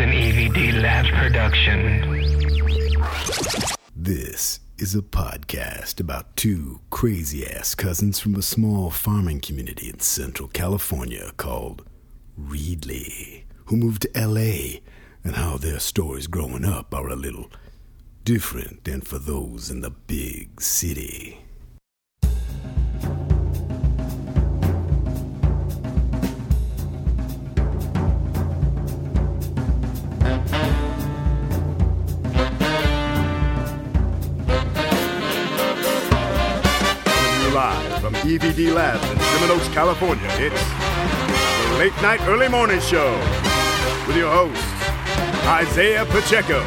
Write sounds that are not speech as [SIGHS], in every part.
an EVD Labs production. This is a podcast about two crazy ass cousins from a small farming community in Central California called Reedley, who moved to LA, and how their stories growing up are a little different than for those in the big city. EVD Labs in Sherman Oaks, California. It's the Late Night Early Morning Show with your host, Isaiah Pacheco,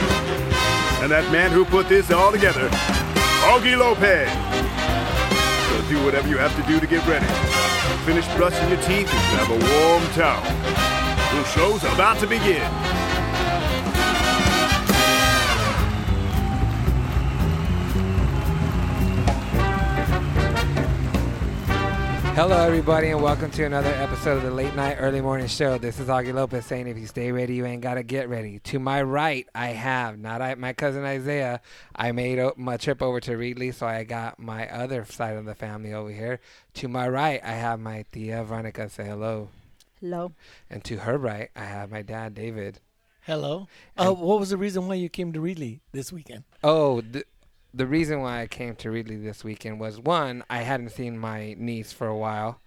and that man who put this all together, Augie Lopez. So do whatever you have to do to get ready. Finish brushing your teeth and grab a warm towel. The show's about to begin. Hello, everybody, and welcome to another episode of the Late Night Early Morning Show. This is Augie Lopez saying, if you stay ready, you ain't got to get ready. To my right, I have, not I, my cousin Isaiah. I made o- my trip over to Reedley, so I got my other side of the family over here. To my right, I have my tia Veronica. Say hello. Hello. And to her right, I have my dad, David. Hello. Uh, what was the reason why you came to Reedley this weekend? Oh, the, the reason why I came to Reedley this weekend was one, I hadn't seen my niece for a while.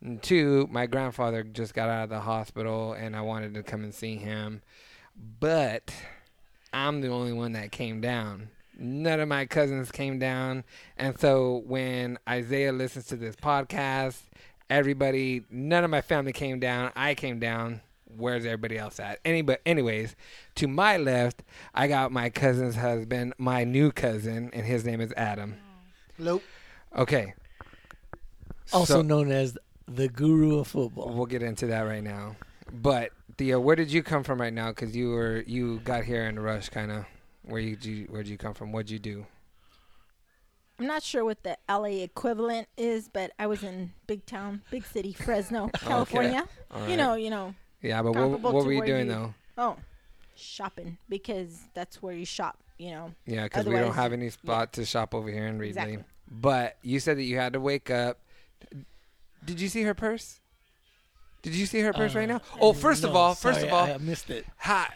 And two, my grandfather just got out of the hospital and I wanted to come and see him. But I'm the only one that came down. None of my cousins came down. And so when Isaiah listens to this podcast, everybody, none of my family came down. I came down. Where's everybody else at? Any, but anyways, to my left, I got my cousin's husband, my new cousin, and his name is Adam. Hello. Okay. Also So- known as the guru of football. We'll get into that right now. But Tia, where did you come from right now? Because you were you got here in a rush, kind of. Where you you where'd you come from? What'd you do? I'm not sure what the LA equivalent is, but I was in big town, big city, Fresno, [LAUGHS] California. All You know, you know. Yeah, but what, what were you doing you- though? Oh, shopping because that's where you shop. You know. Yeah, because we don't have any spot to shop over here in Reedley. Exactly. But you said that you had to wake up. Did you see her purse? Did you see her purse right now? Oh, first of Uh, all, first sorry, of all, I, I missed it. Hi.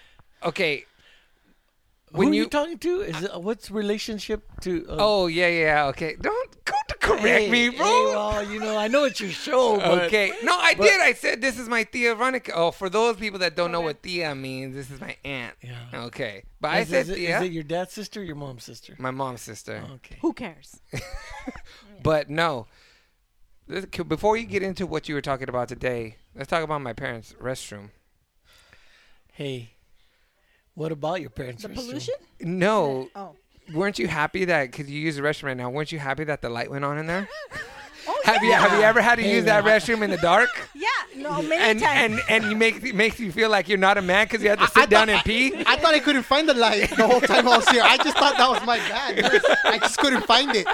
okay. Who When are you, you talking to? Is it, what's relationship to? Uh, oh yeah yeah okay, don't go to correct hey, me, bro. hey, well, you know, I know it's your show, [LAUGHS] but Okay. No, I but- did. I said this is my Tia Veronica. Oh, for those people that don't know what Tia means, this is my aunt. Yeah. Okay. But I Is, said is, it, Tia, is it your dad's sister or your mom's sister? my mom's sister. Okay. Who cares? [LAUGHS] But no. Before you get into what you were talking about today, let's talk about my parents' restroom. Hey, what about your parents? The restroom? pollution? No, Oh. weren't you happy that because you use the restroom right now? Weren't you happy that the light went on in there? [LAUGHS] Oh Have you have you ever had to Hey, use that restroom in the dark? [LAUGHS] Yeah. No, many And times. and and you make it makes you feel like you're not a man because you had to sit down and pee. I thought I couldn't find the light the whole time I was here. I just thought that was my bad. [LAUGHS] I just couldn't find it.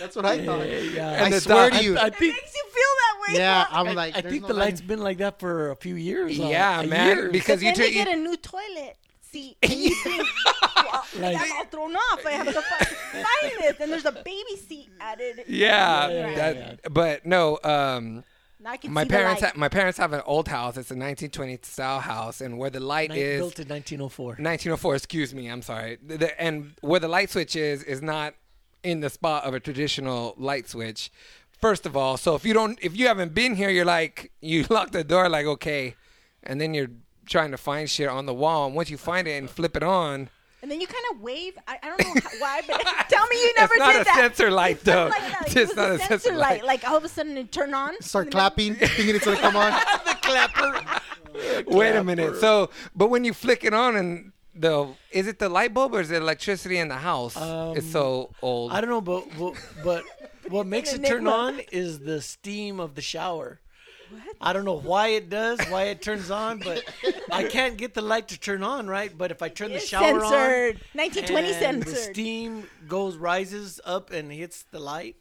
That's what I thought. Yeah. I And the swear dog- to you. I think makes you feel that way. Yeah. I'm like. I there's think no the light. light's been like that for a few years. uh, Yeah, a man, year. because you then they took get a new toilet seat. [LAUGHS] And you think, well, Like- I'm all thrown off. I have to find this. And there's a baby seat added. Yeah, Yeah, yeah, that, yeah. but no. Um, Now I can my parents, ha- my parents have an old house. It's a 1920 style house, and where the light Nin- is built in 1904. 1904. Excuse me, I'm sorry. The, the- and where the light switch is is not in the spot of a traditional light switch. First of all, so if you don't, if you haven't been here, you're like you [LAUGHS] lock the door, like okay, and then you're trying to find shit on the wall, and once you find it and flip it on, And then you kind of wave. I, I don't know how, why, but [LAUGHS] [LAUGHS] tell me you never did that. it's not did a that. sensor light [LAUGHS] It though. felt like that. It's it was not a a sensor, light. Like all of a sudden it turned on. Start and then- clapping, thinking it's gonna come on. the clapper. Wait a minute. So, but when you flick it on and the is it the light bulb or is it electricity in the house? it's so old. Um, I don't know, but but, but what makes it turn on is the steam of the shower. I don't know why it does, why it turns on, but I can't get the light to turn on, right? But if I turn the shower censored. on, 1920 and the steam goes rises up and hits the light,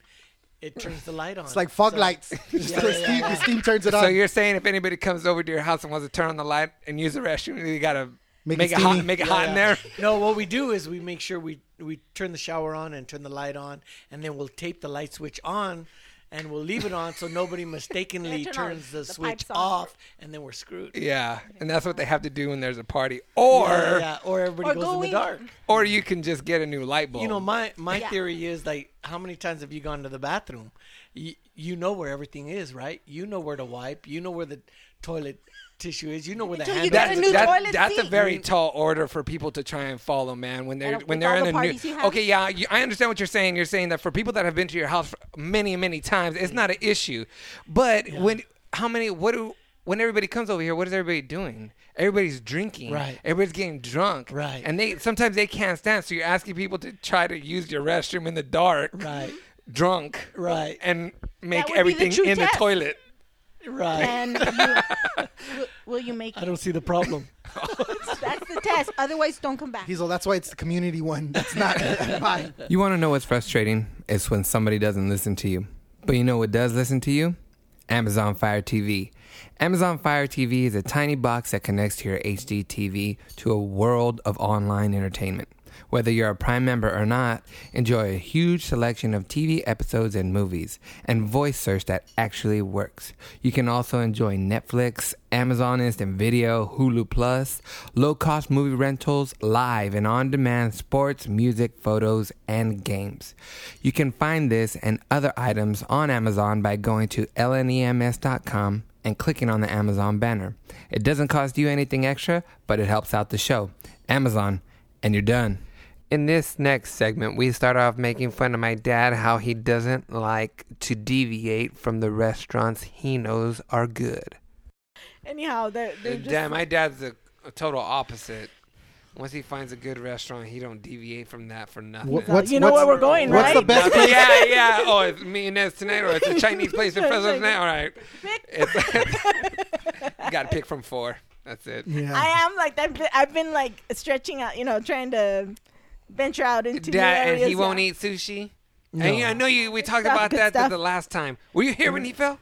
it turns the light on. It's like fog So- lights. [LAUGHS] Yeah, the, yeah, steam, yeah. the steam turns it on. so you're saying if anybody comes over to your house and wants to turn on the light and use the restroom, you gotta Make, Make it it hot. Make it Yeah, hot in there. No, what we do is we make sure we we turn the shower on and turn the light on, and then we'll tape the light switch on, and we'll leave it on so nobody mistakenly turn turns the, the switch off, and then we're screwed. Yeah, and that's what they have to do when there's a party, or yeah, yeah, or everybody Or goes in the dark. or you can just get a new light bulb. You know, my my Yeah. theory is like, how many times have you gone to the bathroom? You, you know where everything is, right? You know where to wipe. You know where the toilet tissue is. You know where the Until handle get that's a is. new that- toilet that's a very tall order for people to try and follow, man. When they're when they're in the a new. parties you have. Okay, yeah, you, I understand what you're saying. You're saying that for people that have been to your house many many times, it's not an issue. But when how many what do when everybody comes over here, what is everybody doing? Everybody's drinking. Right. Everybody's getting drunk. Right. And they sometimes they can't stand, so you're asking people to try to use your restroom in the dark. Right. Drunk. Right. And make everything in test. the toilet. Right. And [LAUGHS] you, will, will you make I it? don't see the problem. [LAUGHS] That's the test. Otherwise, don't come back. He's all, that's why it's the community one. That's not [LAUGHS] mine. You want to know what's frustrating? It's when somebody doesn't listen to you. But you know what does listen to you? Amazon Fire TV. Amazon Fire TV is a tiny box that connects to your HD TV to a world of online entertainment. Whether you're a Prime member or not, enjoy a huge selection of TV episodes and movies, and voice search that actually works. You can also enjoy Netflix, Amazon Instant Video, Hulu Plus, low cost movie rentals, live and on demand sports, music, photos, and games. You can find this and other items on Amazon by going to lnems.com and clicking on the Amazon banner. It doesn't cost you anything extra, but it helps out the show. Amazon, and you're done. In this next segment, we start off making fun of my dad how he doesn't like to deviate from the restaurants he knows are good. Anyhow, they're, they're just, Dad, my dad's a, a total opposite. Once he finds a good restaurant, he don't deviate from that for nothing. What- what's- you know what's- where we're going, what's right? the best place? yeah, yeah. [LAUGHS] Oh, it's Me-n-Ed's tonight, or it's a Chinese place in [LAUGHS] Fresno tonight. All right. Pick. It's, [LAUGHS] you got to pick from four. That's it. Yeah. I am like I've been, I've been like stretching out, you know, trying to venture out into new Dad, and he won't yeah. eat sushi. And you, I know you. We talked stuff, about that the, the last time. Were you here when he fell?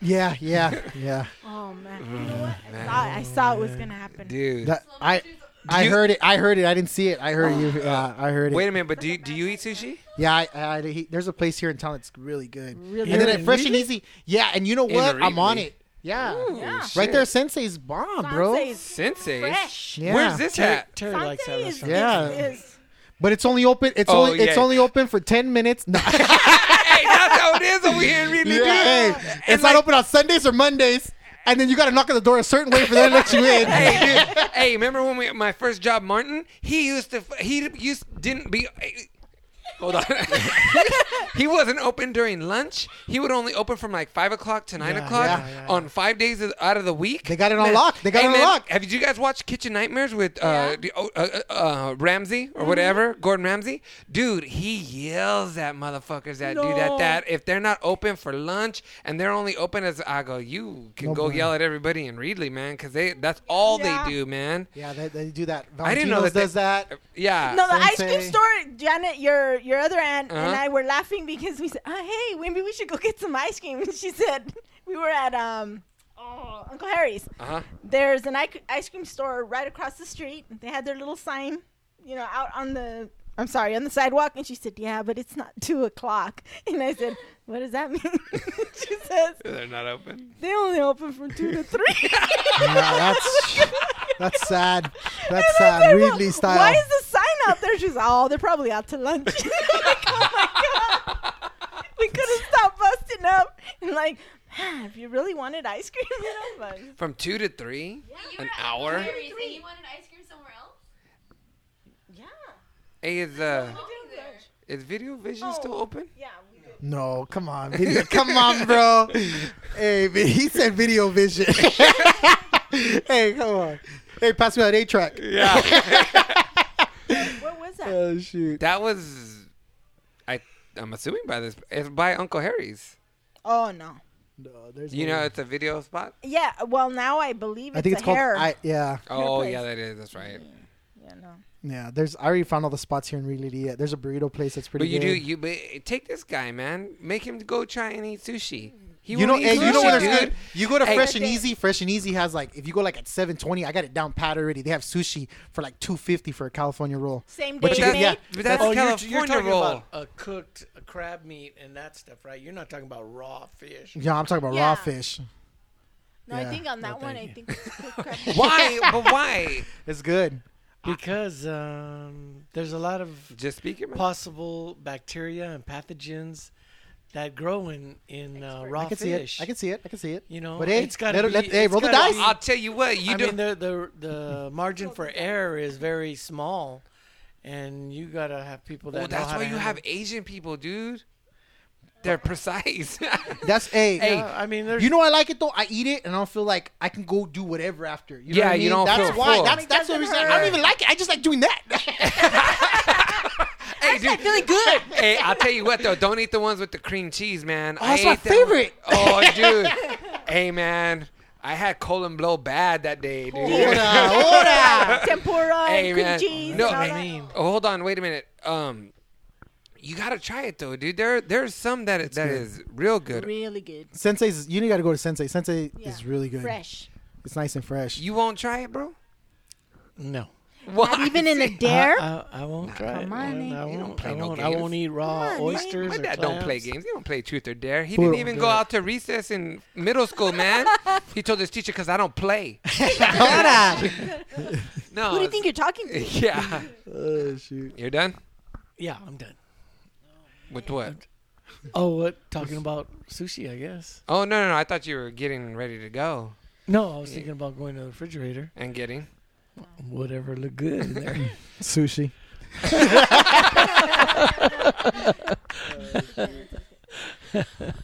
yeah, yeah, [LAUGHS] yeah. Oh man, oh, I, saw, I saw it was gonna happen. Dude. That, I I you- heard it. I heard it. I didn't see it. I heard you. [GASPS] Yeah, I heard it. Wait a minute, but do you, do you eat sushi? Yeah, I, I, he, there's a place here in town that's really good. Really and then at Fresh and Easy. Yeah, and you know what? I'm on it. Yeah. Yeah. Right there, Sensei's bomb, bro. Sensei's Sensei. fresh. Yeah. Where's this Terry, at? Terry likes that Sensei is, restaurant. Yeah. is, is But it's only open. It's Oh, only it's only open for ten minutes. No. [LAUGHS] hey, that's how it is over here in Reedley, dude. yeah, hey, it's like- not open on Sundays or Mondays, and then you got to knock on the door a certain way for them to let you [LAUGHS] in. hey, dude. hey, remember when we my first job, Martin? He used to he used didn't be. Hold on. [LAUGHS] he wasn't open during lunch. He would only open from like five o'clock to nine Yeah, o'clock yeah, yeah, on five days of- out of the week. They got it on lock. They got it on man, lock. Have you guys watched Kitchen Nightmares with uh, Yeah. the- oh, uh, uh, uh, Ramsay or whatever, Gordon Ramsay? Dude, he yells at motherfuckers that do that. No. That if they're not open for lunch and they're only open as I go, you can No go bueno. yell at everybody in Reedley, man, because they that's all Yeah. they do, man. Yeah, they, they do that. I didn't know Valentino's that they- does that. Yeah. No, the ice cream Sensei. store, Janet, your your other aunt and Uh-huh. I were laughing because we said, oh, "Hey, maybe we should go get some ice cream." And she said, "We were at um, oh, Uncle Harry's. Uh huh. There's an ice cream store right across the street. They had their little sign, you know, out on the." I'm sorry, on the sidewalk, and she said, "Yeah, but it's not [LAUGHS] two o'clock." And I said, "What does that mean?" [LAUGHS] she says, They're not open. "They only open from two to three. [LAUGHS] Yeah, that's that's sad. That's And I sad. said, "Well, Reedley style. Why is the sign out there? She's oh, they're probably out to lunch. like, oh my god. We couldn't stop busting up and like, man, if you really wanted ice cream, you know, but From two to three, You an were at hour. Harry's and you wanted ice cream somewhere else? yeah. Hey, is uh, is Video Vision still Oh. open? Yeah. No, come on, [LAUGHS] video. come on, bro. Hey, he said video vision. [LAUGHS] hey, come on. Hey, pass me that eight track. Yeah. [LAUGHS] What was that? Oh shoot. that was, I I'm assuming by this, it's by Uncle Harry's. oh no. No, there's You no- know, it's a video spot. Yeah, well now I believe it's I think a it's called. hair. I yeah, Oh place. yeah, that is. That's right. Yeah, no. yeah. There's. I already found all the spots here in Reedley. Yeah, there's a burrito place that's pretty But you good. do you but take this guy, man. Make him go try and eat sushi. He you know, won't hey, you know sushi, where there's dude. good. You go to Hey. Fresh and Easy. Fresh and Easy has like if you go like at seven twenty, I got it down pat already. They have sushi for like two fifty for a California roll. Same But day you get- yeah, But that's oh, you're, California you're talking roll. about a cooked crab meat and that stuff, right? You're not talking about raw fish. Yeah, I'm talking about Yeah. raw fish. No, Yeah. I think on that No, one, I think it's cooked crab. [LAUGHS] why? But why? [LAUGHS] It's good. Because um, there's a lot of Just speak your mind. possible bacteria and pathogens that grow in in uh, raw I can fish. see it. I can see it. I can see it. You know, but hey, it's gotta let, let, be- hey, it's roll the gotta dice. be- I'll tell you what. You I do. mean, the the the [LAUGHS] margin for error is very small, and you gotta have people that. well, know that's how why to you have Asian people, dude. They're precise. [LAUGHS] That's hey, Hey, I mean, there's You know I like it though. I eat it and I don't feel like I can go do whatever after. You know Yeah, what I you don't That's feel why. full. That's that's the Doesn't reason. I don't even like it. I just like doing that. [LAUGHS] hey, dude. Really good. [LAUGHS] hey, I'll tell you what though. Don't eat the ones with the cream cheese, man. Oh, I that's my ate them. favorite. Oh, dude. hey, man. I had colon blow bad that day, dude. Ora, ora. Tempura Hey, and cream man. cheese. No, and all I mean- Oh, hold on, wait a minute. Um, you gotta try it though, dude. There, there's some that that good. is real good. really good. Sensei's. You got to go to Sensei. Sensei Yeah. is really good. Fresh. It's nice and fresh. You won't try it, bro? no. Not even in a [LAUGHS] dare. I, I, I won't try Come it. on, man. man. I You don't won't. play I no won't. I games. won't eat raw on, oysters. My or dad don't play games. He don't play truth or dare. He Who didn't even do go out to recess in middle school, man. he told his teacher, "Cause I don't play." [LAUGHS] Ora. No. Who do you think you're talking to? [LAUGHS] Yeah. oh shoot. You're done Yeah, I'm done. With what? Oh, what? Talking about sushi, I guess. Oh no, no, no! I thought you were getting ready to go No, I was thinking about going to the refrigerator. and getting. Whatever looked good in there. [LAUGHS] Sushi.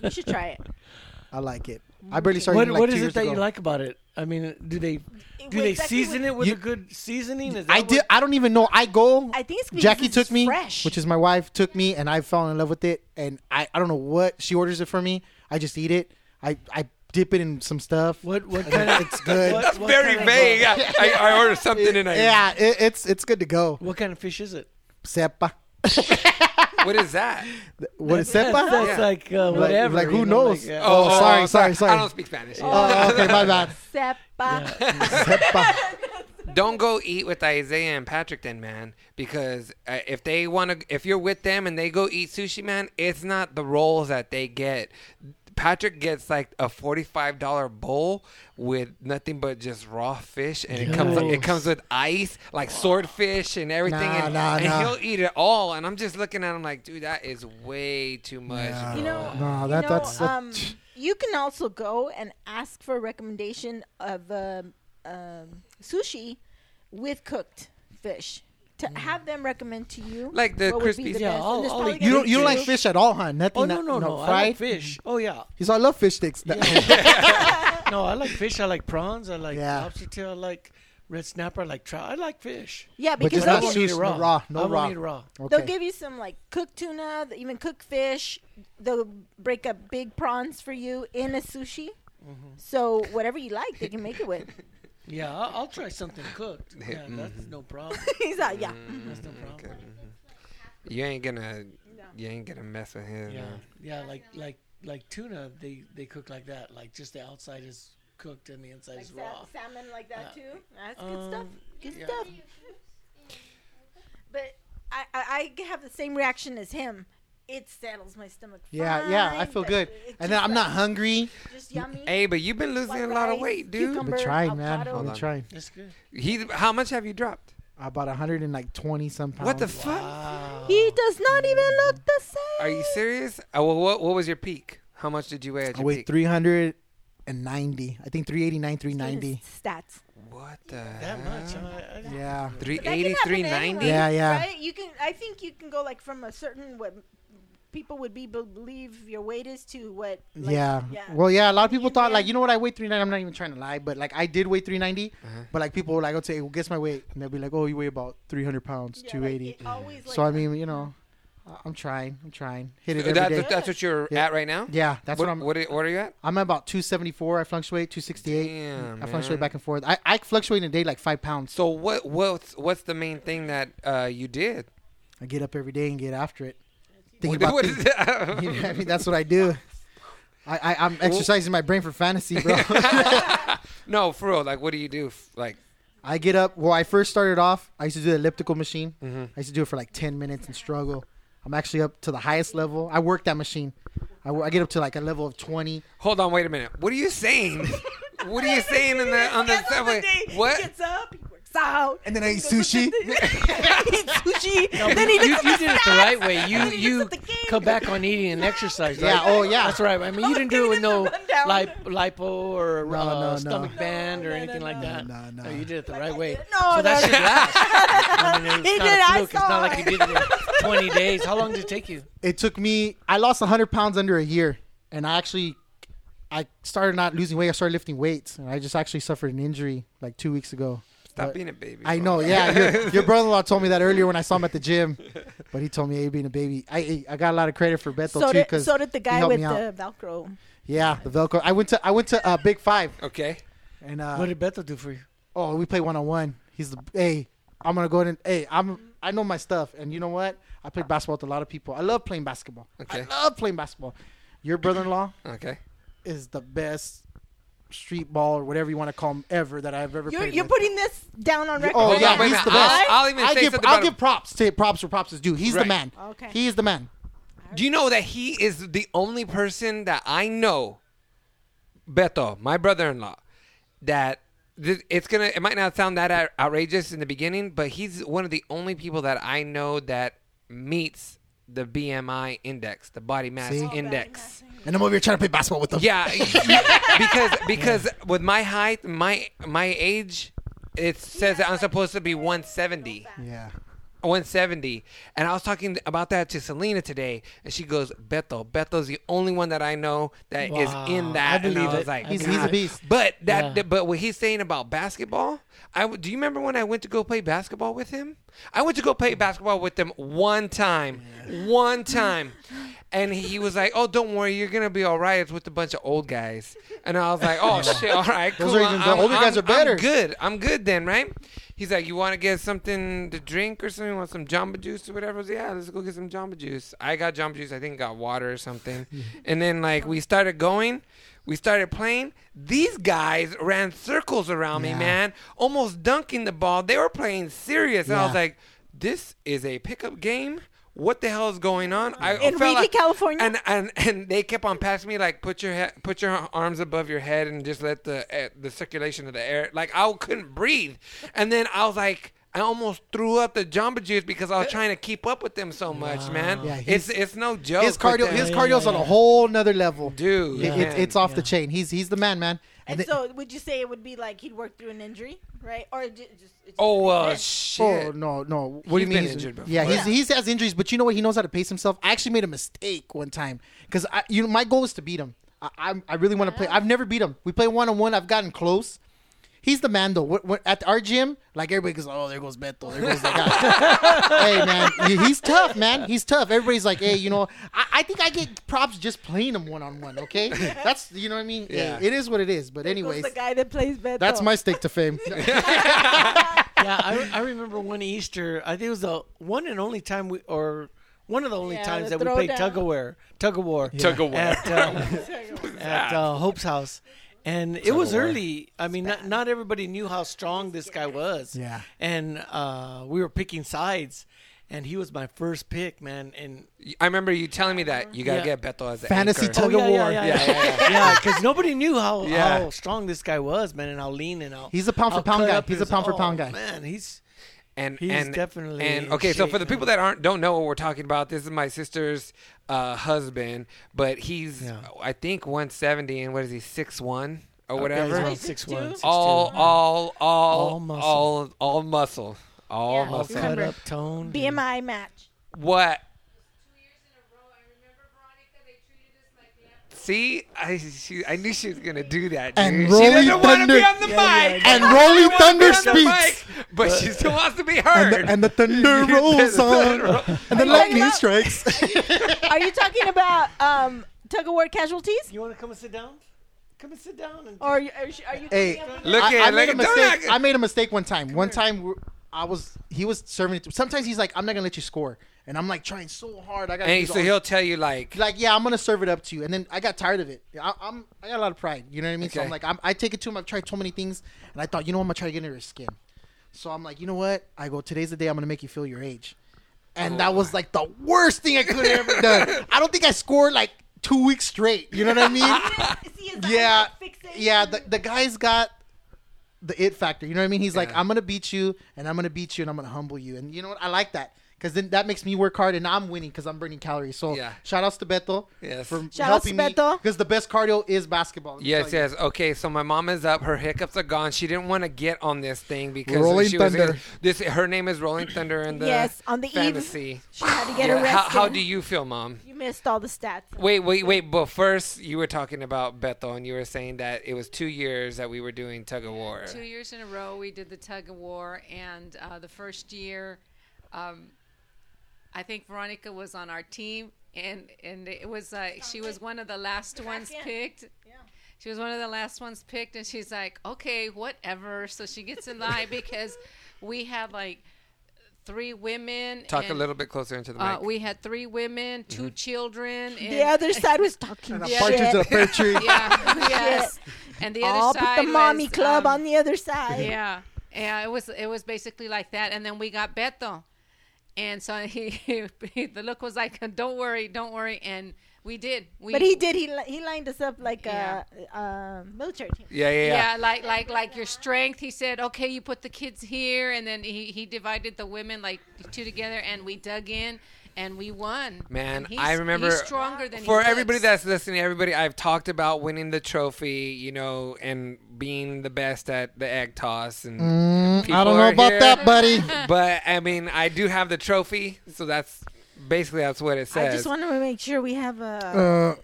You should try it. I like it. I barely started. what eating, like, What two is years it that ago. you like about it? I mean, do they do Well, they exactly season what- it with You- a good seasoning? Is that I what- did. I don't even know. I go. I think it's because Jackie it's took me, fresh. which is my wife, took me, and I fell in love with it. And I, I don't know what she orders it for me. I just eat it. I, I dip it in some stuff. What what [LAUGHS] kind of it's good. What, what Very kind of, vague. I, I ordered something and I. [LAUGHS] Yeah, it, it's it's good to go. what kind of fish is it? Sepa. What is that? What is That's, sepa? that's Yeah. like uh, whatever. like, who knows? like, uh, Oh, sorry, sorry, sorry. I don't speak Spanish. Oh, okay, my bad. [LAUGHS] Sepa. Sepa. [LAUGHS] Don't go eat with Isaiah and Patrick then, man. Because uh, if they want to, if you're with them and they go eat sushi, man, it's not the rolls that they get. Patrick gets like a forty-five dollar bowl with nothing but just raw fish, and it comes it comes with ice, like swordfish and everything, Nah, and, nah, and nah. he'll eat it all. And I'm just looking at him like, dude, that is way too much. Yeah. You know, No, you that- know, that's- that- um, [LAUGHS] you can also go and ask for a recommendation of um, um, sushi with cooked fish to have them recommend to you. Like the what would be crispy- the Yeah, best. I'll- And it's I'll probably eat gonna You don't you don't like fish at all, huh? Nothing. Oh no that- no no! I fried. like fish. Oh yeah. He's all I love fish sticks. [LAUGHS] No, I like fish. I like prawns. I like Yeah. lobster tail. I like red snapper. I like trout. I like fish. Yeah, But because just they'll, not won't give, eat it sushi, no raw, no raw. eat it raw. they'll give you some like cooked tuna, even cooked fish. They'll break up big prawns for you in a sushi. Mm-hmm. So whatever you like, they can make it with. [LAUGHS] Yeah, I'll, I'll try something cooked. [LAUGHS] Yeah, that's no problem. [LAUGHS] He's like, yeah. That's no problem. You ain't gonna, you ain't gonna mess with him. Yeah, man. yeah, like like like tuna, they they cook like that. Like just the outside is cooked and the inside Like is raw. sa- salmon like that Uh, too. That's good stuff. Um, Good yeah. stuff. But I, I, I have the same reaction as him. It settles my stomach. Yeah, yeah, I feel but good. it's And then just I'm not hungry. Just yummy. Hey, but you've been losing White a lot of rice, weight, dude. I've been trying, man. avocado. I've been on. trying. That's good. He, how much have you dropped? About 120 some pounds. What the fuck? Wow. He does not even look the same. Are you serious? Uh, well, what what was your peak? How much did you weigh at I your weigh peak? 390. I think 389, 390. Stats. What the? That much? I, I, Yeah. Three But that can happen to ninety. anyone, Yeah, yeah. Right? You can. I think you can go like from a certain what people would be believe your weight is to what. Like, yeah. yeah. Well, yeah. A lot of people Medium, thought yeah. like, you know what? I weigh 390. I'm not even trying to lie, but like I did weigh 390. Uh-huh. But like people were like, I'd say, well, guess my weight, and they'll be like, oh, you weigh about 300 pounds, Yeah, 280. Like, it always, like, so I mean, you know, I- I'm trying. I'm trying. Hit it every That's, day. that's what you're Yeah. at right now. Yeah, that's what, what, I'm. What are, what are you at? I'm at about 274. I fluctuate 268. Damn, I fluctuate man. back and forth. I, I fluctuate in a day like five pounds. So what what's what's the main thing that uh, you did? I get up every day and get after it. Think What- about what things- that? [LAUGHS] You know what I mean, that's what I do. I, I I'm exercising my brain for fantasy, bro. [LAUGHS] No, for real. Like, what do you do? Like, I get up. Well, I first started off. I used to do the elliptical machine. Mm-hmm. I used to do it for like ten minutes and struggle. I'm actually up to the highest level. I work that machine. I, I get up to like a level of twenty. hold on, wait a minute. What are you saying? [LAUGHS] what are you saying in the on the Gets subway? day, What? He gets up, he works out. And then I eat He goes to sushi. the- [LAUGHS] [LAUGHS] he sushi. [LAUGHS] No, then he you, looks you at did it the stats, right way. You and then he you looks at the game. cut back on eating and exercise. Right? Yeah, oh, yeah. That's right. I mean, you didn't do it with no rundown. lip, lipo or No, uh, no, no. stomach band or No, no, anything no, like no. that. No, no. you did it the right way. No, so that no, should no. last. I mean, it's He not did, a I fluke. It's not like you did it in 20 days. How long did it take you? It took me. I lost hundred pounds under a year, and I actually, I started not losing weight. I started lifting weights, and I just actually suffered an injury like two weeks ago. Stop But- being a baby. I know, yeah. Your, [LAUGHS] your brother-in-law told me that earlier when I saw him at the gym, but he told me, "Hey, being a baby." I I got a lot of credit for Beto So too because so did the guy with me the Velcro. yeah the Velcro. I went to I went to uh, Big Five Okay. and uh, What did Beto do for you? oh we play one on one. He's the hey I'm gonna go in. Hey I'm I know my stuff and you know what I played basketball with a lot of people. I love playing basketball. Okay. I love playing basketball. Your brother-in-law Okay. is the best street ball or whatever you want to call him ever that I've ever You're, played. you're with. putting this down on record. Oh Hold yeah, on, wait a he's minute. the best. I'll, I'll even I say give something I'll about give props to props for props is due. He's the Right. man. Okay. He is the man. Do you know that he is the only person that I know, Beto, my brother-in-law, that th- it's gonna. It might not sound that out- outrageous in the beginning, but he's one of the only people that I know that meets the BMI index, the body mass See? index. And I'm over here trying to play basketball with them. Yeah, [LAUGHS] [LAUGHS] because because with my height, my my age, it says that I'm supposed to be 170. Yeah. 170. And I was talking about that to Selena today, and she goes, Beto. Beto's the only one that I know that is Wow. in I that. and believe I was it. like, He's, he's a beast. But that, Yeah. but what he's saying about basketball, I w- do you remember when I went to go play basketball with him? I went to go play basketball with him one time, one time, and he was like, "Oh, don't worry, you're gonna be all right. It's with a bunch of old guys." And I was like, "Oh [LAUGHS] shit, all right, Those cool. are even- the I'm- older guys are better." I'm good. I'm good then, right?" He's like, "You want to get something to drink or something? You Want some Jamba Juice or whatever?" I was like, "Yeah, let's go get some Jamba Juice." I got Jamba Juice. I think got water or something, [LAUGHS] and then like we started going. We started playing. These guys ran circles around me, man, almost dunking the ball. They were playing serious. And I was like, this is a pickup game. What the hell is going on? I In felt Reedley, California? And, and and they kept on passing me like put your he- put your arms above your head and just let the uh, the circulation of the air. Like I couldn't breathe. And then I was like. I almost threw up the Jamba Juice because I was trying to keep up with them so much, man. Yeah, it's it's no joke. His cardio, with his them. cardio's on a whole nother level. dude, It- it's, it's off yeah. the chain. He's he's the man, man. And then- so, would you say it would be like he'd worked through an injury, right? Or just, just oh well, uh, happened? shit. Oh no, no. What He's do you mean? been he's- injured before. Yeah, he's, Yeah. he's has injuries, but you know what? He knows how to pace himself. I actually made a mistake one time because I, you know, my goal is to beat him. I, I, I really want to play. Ah. I've never beat him. We play one on one. I've gotten close. He's the man though. What, what, at our gym, like everybody goes, "Oh, there goes Beto. There goes that guy." [LAUGHS] hey man, he's tough, man. He's tough. Everybody's like, "Hey, you know, I, I think I get props just playing him one on one." Okay, [LAUGHS] that's you know what I mean. Yeah. Hey, it is what it is. But There goes anyways, the guy that plays Beto. that's my stake to fame. [LAUGHS] yeah, I, I remember one Easter. I think it was the one and only time we, or one of the only Yeah, times the that we played throwdown. tug of war, tug of war, Tug of war. at, uh, at uh, Hope's house. And it was early. I mean, not, not everybody knew how strong this guy was. Yeah. And uh, we were picking sides, and he was my first pick, man. And I remember you telling me that you gotta Yeah. get Beto as an Fantasy anchor. tug of yeah, war. yeah, Yeah, yeah, yeah, yeah, because nobody knew how, Yeah. how strong this guy was, man, and how lean and how He's a pound for pound guy. He's a his- pound for oh, pound guy. Man, he's and He's and definitely and okay. So for the people that aren't don't know what we're talking about, this is my sister's uh, husband, but he's Yeah. I think 170 and what is he six one or Yeah, whatever. he's around Six six two? one, six all, two. all, all, All muscle. all, all muscle, all Yeah. muscle. cut up, toned. BMI match. What? See, I she, I knew she was gonna do that. And dude. she Rolling doesn't want to be Thunder- on the Yeah, mic. yeah, And She doesn't wanna Thunder be on the speaks. mic, but she still wants to be and heard. the, and the [LAUGHS] thunder rolls on, and the you lightning talking strikes. [LAUGHS] Are you talking about um, tug of war casualties? You want to come and sit down? Come and sit down. And Or are you, are you, are you Hey, thinking of- Look I, at I made a look at- don't mistake. act- I made a mistake one time. One time, I was he was serving it. To, sometimes he's like, "I'm not gonna let you score," and I'm like trying so hard. I got And so he'll tell you like, like, yeah, I'm gonna serve it up to you, and then I got tired of it. I, I'm I got a lot of pride. You know what I mean? So I'm like, I'm, I take it to him. I've tried so many things, and I thought, you know, what, I'm gonna try to get into his skin. So I'm like, you know what? I go, today's the day I'm gonna make you feel your age, and that was oh. like the worst thing I could have ever done. I don't think I scored like two weeks straight. You know what I mean? [LAUGHS] See, yeah, yeah. The the guy's got the it factor. You know what I mean? He's like, I'm gonna beat you, and I'm gonna beat you, and I'm gonna humble you. And you know what? I like that because then that makes me work hard, and I'm winning because I'm burning calories. So Yeah. shout outs to Beto Yes. for Shout outs helping to me Beto. because the best cardio is basketball. let Yes, yes. Okay, so my mom is up. Her hiccups are gone. She didn't want to get on this thing because Rolling she was in, this. Her name is Rolling Thunder in the Yes, on the eve. fantasy. She had to get Yeah, arrested. How, how do you feel, mom? You missed all the stats. Wait, wait, wait. But first, you were talking about Beto, and you were saying that it was two years that we were doing tug of war. Two years in a row, we did the tug of war, and uh, the first year, um, I think Veronica was on our team, and and it was uh, she was one of the last ones in. picked. She was one of the last ones picked, and she's like, "Okay, whatever." So she gets in line [LAUGHS] because we had like three women. Talk a little bit closer into the Uh, mic. Mm-hmm. we had three women, 2 children. And, The other side was [LAUGHS] talking And shit. partridge in a pear tree. yeah, yes. And the other All side but the mommy was, club um, on the other side. yeah, yeah. It was it was basically like that, and then we got Beto, and so [LAUGHS] he, he the look was like, "Don't worry, don't worry," and we did. We, But he did. He li- he lined us up like uh, Yeah. a, a military team. yeah, yeah, Yeah, yeah. like like like your strength. He said, "Okay, you put the kids here," and then he he divided the women like two together, and we dug in. And we won. Man, he's- I remember he's stronger than he for everybody that's listening, everybody I've talked about winning the trophy, you know, and being the best at the egg toss and Mm, I don't know about here. that, buddy. [LAUGHS] But I mean, I do have the trophy, so that's basically that's what it says. I just want to make sure we have a Uh,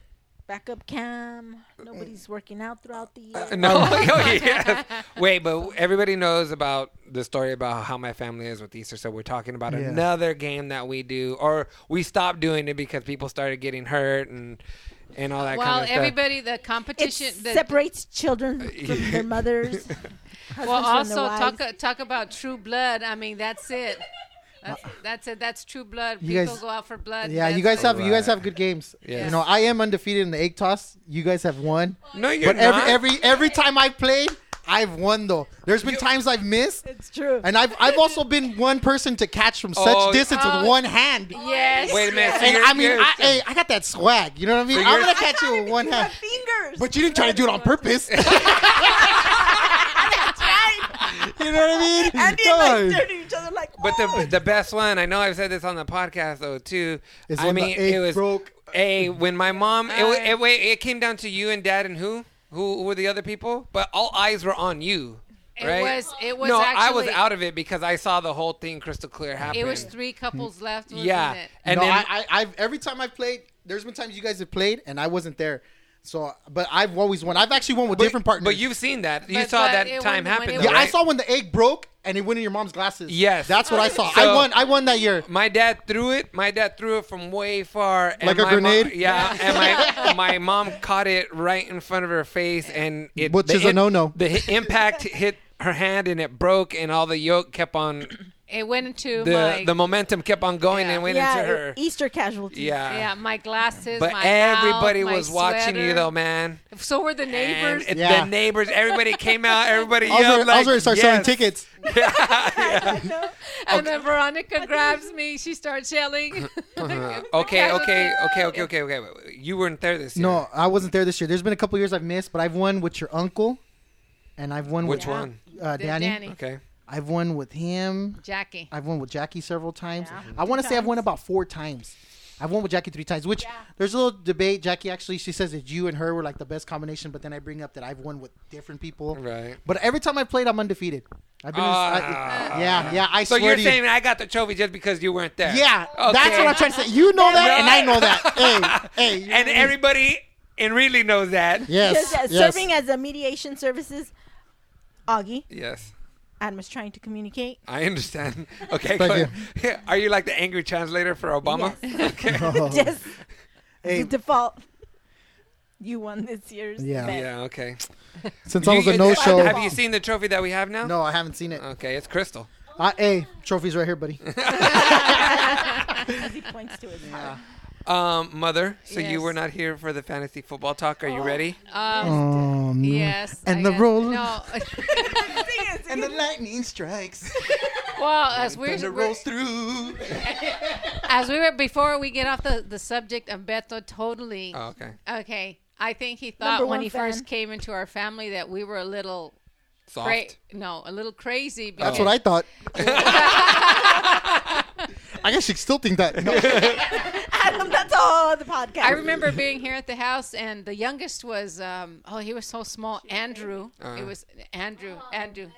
backup cam. Uh, Nobody's working out throughout the uh, year. no, [LAUGHS] oh, yes. [LAUGHS] Wait, but everybody knows about the story about how my family is with Easter, so we're talking about Yeah. another game that we do, or we stopped doing it because people started getting hurt and and all that well, kind of stuff. everybody, the It competition, the, separates children [LAUGHS] from their mothers. Well, husbands from also their talk uh, talk about true blood. I mean, that's it. That's, that's it. That's true blood. You People guys- go out for blood. yeah, you guys it. have you guys have good games. Yes. You know, I am undefeated in the egg toss. You guys have won. no, you're But every not. every every time I've played, I've won though. There's been times I've missed, It's true. and I've I've also been one person to catch from such Oh, distance oh, with one hand. Oh, yes. Wait a minute. So And you're, I mean, you're- I, hey, I got that swag. You know what I mean? So I'm you're- gonna catch you with one hand. have fingers. But you didn't try to do it on purpose. [LAUGHS] you know what I mean? [LAUGHS] Andy Come and on. I stared at each other like, But the the best one, I know I've said this on the podcast though too. Is I when the mean, egg it was broke. a when my mom. It, wa- it wait, it came down to you and dad and who who were the other people, but all eyes were on you. It Right? was. It was. no, actually, I was out of it because I saw the whole thing crystal clear happen. It was three couples left. Wasn't yeah, It? and no, then I, I, I've every time I've played, there's been times you guys have played and I wasn't there. So, but I've always won. I've actually won with but, different partners. But you've seen that. You But- saw but that time happen. when it though, yeah, I saw when the egg broke and it went in your mom's glasses. Yes. that's what I saw. So- I won. I won that year. My dad threw it. My dad threw it from way far. And Like a my mom- grenade? yeah, and my [LAUGHS] my mom caught it right in front of her face, and it Which the is a no-no. The hi- impact hit her hand, and it broke, and all the yolk kept on. It went into The my. the momentum kept on going Yeah. and went yeah, into her. Easter casualties. Yeah. yeah, my glasses. But my everybody mouth, my was watching you though, man. So were the neighbors. And Yeah. The neighbors, everybody came out. [LAUGHS] Everybody I was yelled ready, I was like, ready to start selling yes. tickets. [LAUGHS] [LAUGHS] and then Veronica grabs me. She starts yelling. Okay, okay, okay, okay, okay, okay. You weren't there this year. No, I wasn't there this year. There's been a couple years I've missed, but I've won with your uncle, and I've won Which with one? Uh, Danny. Danny. Okay. I've won with him. Jackie. I've won with Jackie several times. Yeah. I want to say I've won about four times. I've won with Jackie three times, which there's a little debate. Jackie actually, she says that you and her were like the best combination, but then I bring up that I've won with different people. Right. But every time I played, I'm undefeated. I've been, in, Ah. I, yeah, yeah. I So swear you're to saying I got the trophy just because you weren't there? Yeah, Okay. that's what I'm trying to say. You know that, and I know that. [LAUGHS] Hey, hey. And what I mean? everybody and really knows that. Yes, uh, yes. Serving as a mediation services, Augie, Yes. Adam was trying to communicate. I understand. [LAUGHS] Okay. Thank go- [LAUGHS] Are you like the angry translator for Obama? [LAUGHS] Okay. Oh. Just Hey. the default. You won this year's. Yeah. bet. Yeah. Okay. Since I was a no show. Have you seen the trophy that we have now? No, I haven't seen it. Okay, it's crystal. Uh, hey, trophies right here, buddy. As he points to his heart. Um, mother, so you were not here for the fantasy football talk. Are you ready? Um, Oh, no. yes. And I the got- roll. No. And the lightning strikes. [LAUGHS] well, as we're, Thunder we're rolls through. [LAUGHS] as we were before we get off the the subject of Beto, totally. Oh, okay. Okay. I think he thought Number when he fan. first came into our family that we were a little Soft. cra- no, a little crazy. That's what I thought. [LAUGHS] I guess you still think that. No. Adam, that's all the podcast. I remember being here at the house, and the youngest was um, oh, he was so small, Andrew. Uh-huh. It was Andrew, Andrew,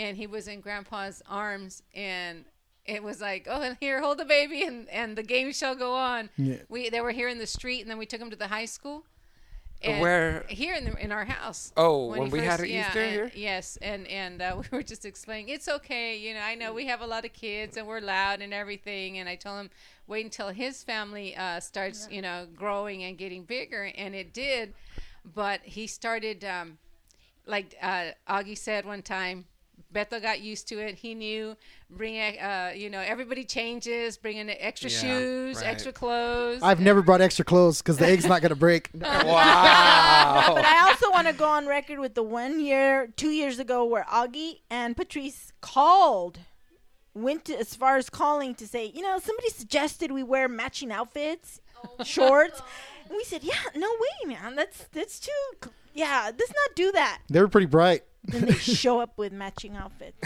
and he was in Grandpa's arms, and it was like, oh, here, hold the baby, and and the game shall go on. Yeah. We they were here in the street, and then we took him to the high school. And Where- here in the, in our house. Oh, when he we had first- an yeah, Easter and- here? Yes, and and uh, [LAUGHS] we were just explaining it's okay. You know, I know we have a lot of kids and we're loud and everything. And I told him wait until his family uh, starts, you know, growing and getting bigger, and it did. But he started, um, like uh, Augie said one time. Beto got used to it. He knew bring, uh, you know, everybody changes, bring bringing extra Yeah, shoes, right. extra clothes. I've never brought extra clothes because the egg's not gonna break. [LAUGHS] Wow. [LAUGHS] But I also want to go on record with the one year, two years ago, where Augie and Patrice called, went to, as far as calling to say, you know, somebody suggested we wear matching outfits, shorts. [LAUGHS] And we said, yeah, no way, man. That's that's too. Yeah, let's not do that. They were pretty bright. Then they show up with matching outfits,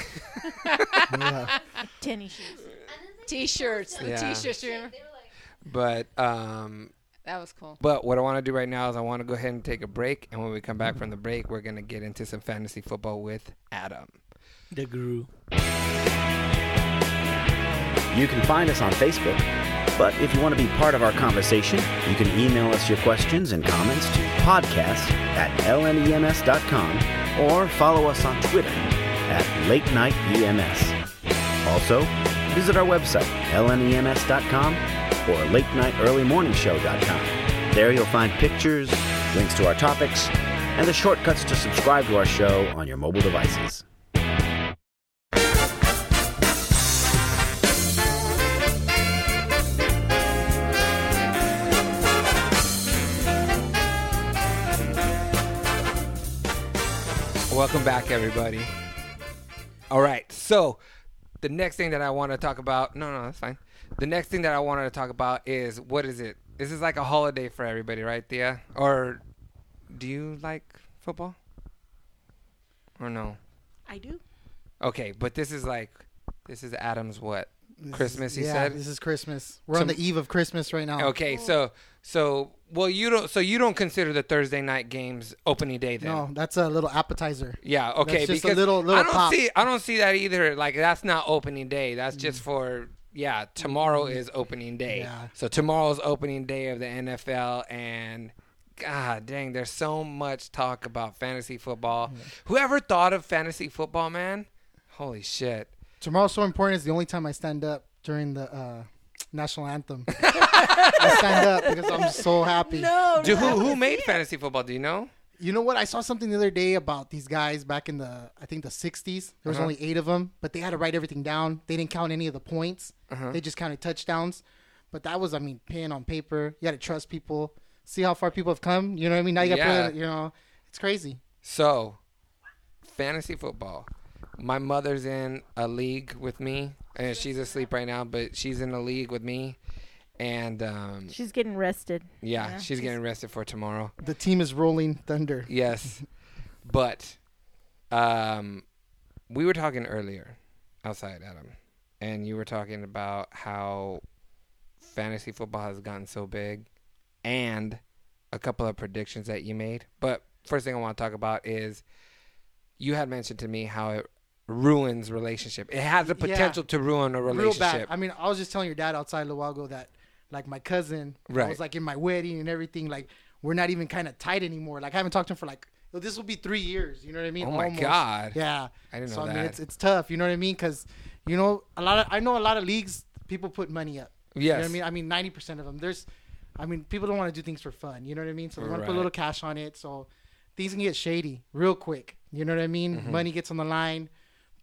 [LAUGHS] Yeah. tennis shoes. T-shirts, the Yeah. T-shirts. Remember? but um, That was cool. but what I want to do right now is I want to go ahead and take a break, and when we come back from the break, we're gonna get into some fantasy football with Adam. The guru. You can find us on Facebook, but if you want to be part of our conversation, you can email us your questions and comments to podcast at lnems.com or follow us on Twitter at Late Night EMS. Also, visit our website, lnems.com or latenightearlymorningshow.com. There you'll find pictures, links to our topics, and the shortcuts to subscribe to our show on your mobile devices. Welcome back, everybody. All right, so the next thing that I want to talk about, no, no, that's fine. The next thing that I wanted to talk about is what is it? This is like a holiday for everybody, right, Tia? Or do you like football? Or no? I do. Okay, but this is like, this is Adam's what? Christmas, he yeah, said? this is Christmas. We're on Some- the eve of Christmas right now. Okay, oh. so so well you don't so you don't consider the Thursday night games opening day then? No, that's a little appetizer. Yeah, okay, That's just a little- little I don't pop. see I don't see that either. Like that's not opening day. That's just Mm. for yeah, tomorrow is opening day. Yeah. So tomorrow's opening day of the NFL and God dang, there's so much talk about fantasy football. Whoever thought of fantasy football, man? Holy shit. Tomorrow's so important. It's the only time I stand up during the uh, national anthem. [LAUGHS] I stand up because I'm so happy. No, Dude, who who made fantasy football? Do you know? You know what? I saw something the other day about these guys back in the, I think the 60s. There was Uh-huh. only eight of them, but they had to write everything down. They didn't count any of the points. Uh-huh. They just counted touchdowns. But that was, I mean, pen on paper. You had to trust people. See how far people have come. You know what I mean? Now you got, to Yeah. put it, you know, it's crazy. So, fantasy football. My mother's in a league with me, and she's asleep right now. But she's in a league with me, and um, She's getting rested. yeah, Yeah, she's she's- getting rested for tomorrow. The team is rolling thunder. Yes, but um, we were talking earlier outside, Adam, and you were talking about how fantasy football has gotten so big, and a couple of predictions that you made. But first thing I want to talk about is you had mentioned to me how it ruins relationship. It has the Yeah. potential to ruin a Real relationship. bad. I mean, I was just telling your dad outside Luago that, like, my cousin right. I was like in my wedding and everything. Like, we're not even kind of tight anymore. Like, I haven't talked to him for like, this will be three years. You know what I mean? Oh my Almost. God. Yeah. I didn't so, know I mean, it's it's tough. You know what I mean? Because, you know, a lot of I know a lot of leagues people put money up. You know what I mean? I mean, ninety percent of them. There's, I mean, people don't want to do things for fun. You know what I mean? So they want to put a little cash on it. So things can get shady real quick. You know what I mean? Mm-hmm. Money gets on the line.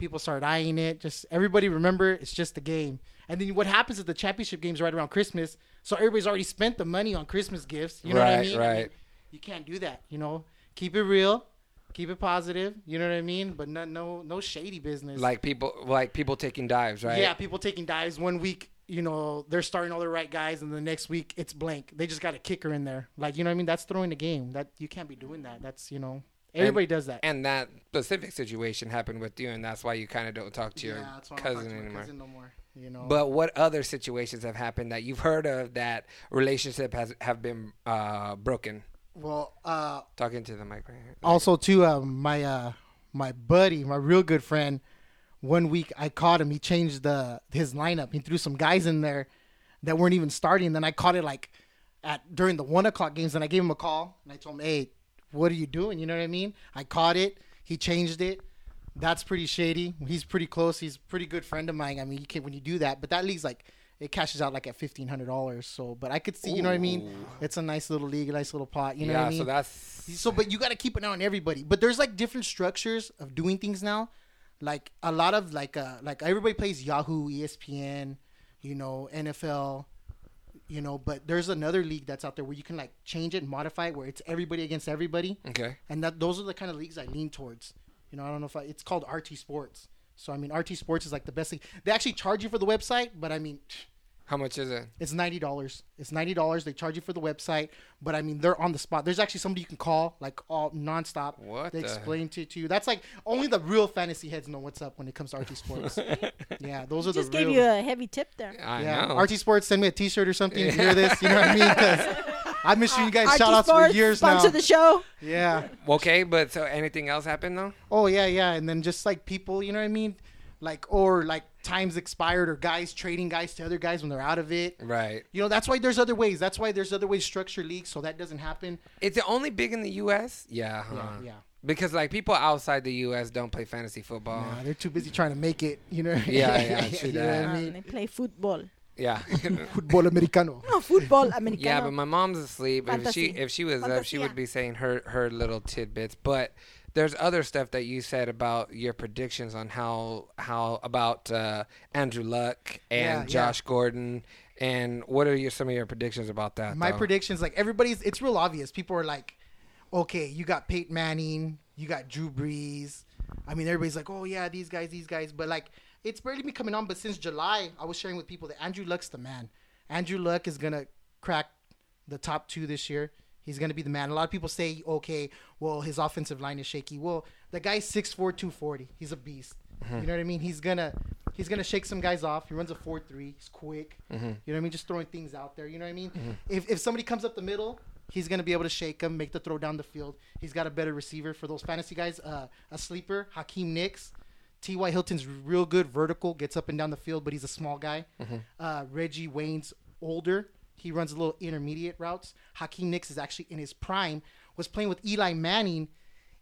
People start eyeing it. Just everybody remember it's just a game. And then what happens is the championship games right around Christmas, so everybody's already spent the money on Christmas gifts. You know what I Right, mean? right. You can't do that. You know, keep it real, keep it positive. You know what I mean? But no, no, no shady business. Like people, like people taking dives, right? Yeah, people taking dives one week. You know, they're starting all the right guys, and the next week it's blank. They just got a kicker in there. Like, you know what I mean? That's throwing the game. That you can't be doing that. That's you know, everybody does that. And that specific situation happened with you, and that's why you kind of don't talk to your yeah, that's why I don't talk cousin to my anymore. cousin no more. You know, But what other situations have happened that you've heard of that relationship has have been uh, broken? well, uh, Talking to the mic right here. also too, um, my uh, my buddy, my real good friend. One week I caught him. He changed the his lineup. He threw some guys in there that weren't even starting. Then I caught it like at during the one o'clock games, and I gave him a call and I told him, "Hey, what are you doing?" You know what I mean? I caught it. He changed it. That's pretty shady. He's pretty close. He's a pretty good friend of mine. I mean, you can when you do that, but that league's like it cashes out like at fifteen hundred dollars. So, but I could see, you know what I mean? It's a nice little league, a nice little pot. You know yeah, what I mean? so that's So, but you got to keep an eye on everybody. But there's like different structures of doing things now. Like a lot of like uh like everybody plays Yahoo, ESPN, you know, NFL, you know. But there's another league that's out there where you can like change it and modify it, where it's everybody against everybody. okay. And that those are the kind of leagues I lean towards. You know, I don't know if I, it's called RT Sports. So I mean, RT Sports is like the best league. They actually charge you for the website, but I mean, How much is it? it's ninety dollars. It's ninety dollars. They charge you for the website, but I mean they're on the spot. There's actually somebody you can call like all nonstop. What they the- explain to, to you. That's like only the real fantasy heads know what's up when it comes to RT Sports. [LAUGHS] yeah, those are Just the gave real. you a heavy tip there. I yeah, know. RT Sports send me a T-shirt or something. If you hear this, you know what I mean? Because I've been shooting you guys RT shout outs for Sports, years now. sponsor the show. Yeah. okay, but so anything else happened though? Oh yeah, yeah, and then just like people, you know what I mean? Like or like times expired or guys trading guys to other guys when they're out of it. Right. You know, that's why there's other ways. That's why there's other ways to structure leagues so that doesn't happen. Is it only big in the U.S.? Yeah. Huh? Yeah, yeah. Because like people outside the U.S. don't play fantasy football. Nah, they're too busy trying to make it, you know. Yeah, yeah, [LAUGHS] true that. what I mean? they play football. Yeah. [LAUGHS] Football americano. No, football [LAUGHS] Americano. yeah, but my mom's asleep. If she if she was up, she would be saying her her little tidbits. But there's other stuff that you said about your predictions on how how about uh, Andrew Luck and Yeah, yeah. Josh Gordon. And what are your some of your predictions about that? My though? predictions, like everybody's, it's real obvious. People are like, okay, you got Peyton Manning, you got Drew Brees. I mean, everybody's like, oh yeah, these guys, these guys. But like, it's barely been coming on. But since July, I was sharing with people that Andrew Luck's the man. Andrew Luck is gonna crack the top two this year. He's gonna be the man. A lot of people say, okay, well, his offensive line is shaky. Well, the guy's 6'4", 240. He's a beast. You know what I mean? He's gonna he's gonna shake some guys off. He runs a four three. He's quick. You know what I mean? Just throwing things out there. You know what I mean? If if somebody comes up the middle, he's gonna be able to shake him, make the throw down the field. He's got a better receiver for those fantasy guys. Uh, a sleeper, Hakeem Nicks. T.Y. Hilton's real good vertical, gets up and down the field, but he's a small guy. Uh, Reggie Wayne's older. He runs a little intermediate routes. Hakeem Nicks is actually in his prime. Was playing with Eli Manning.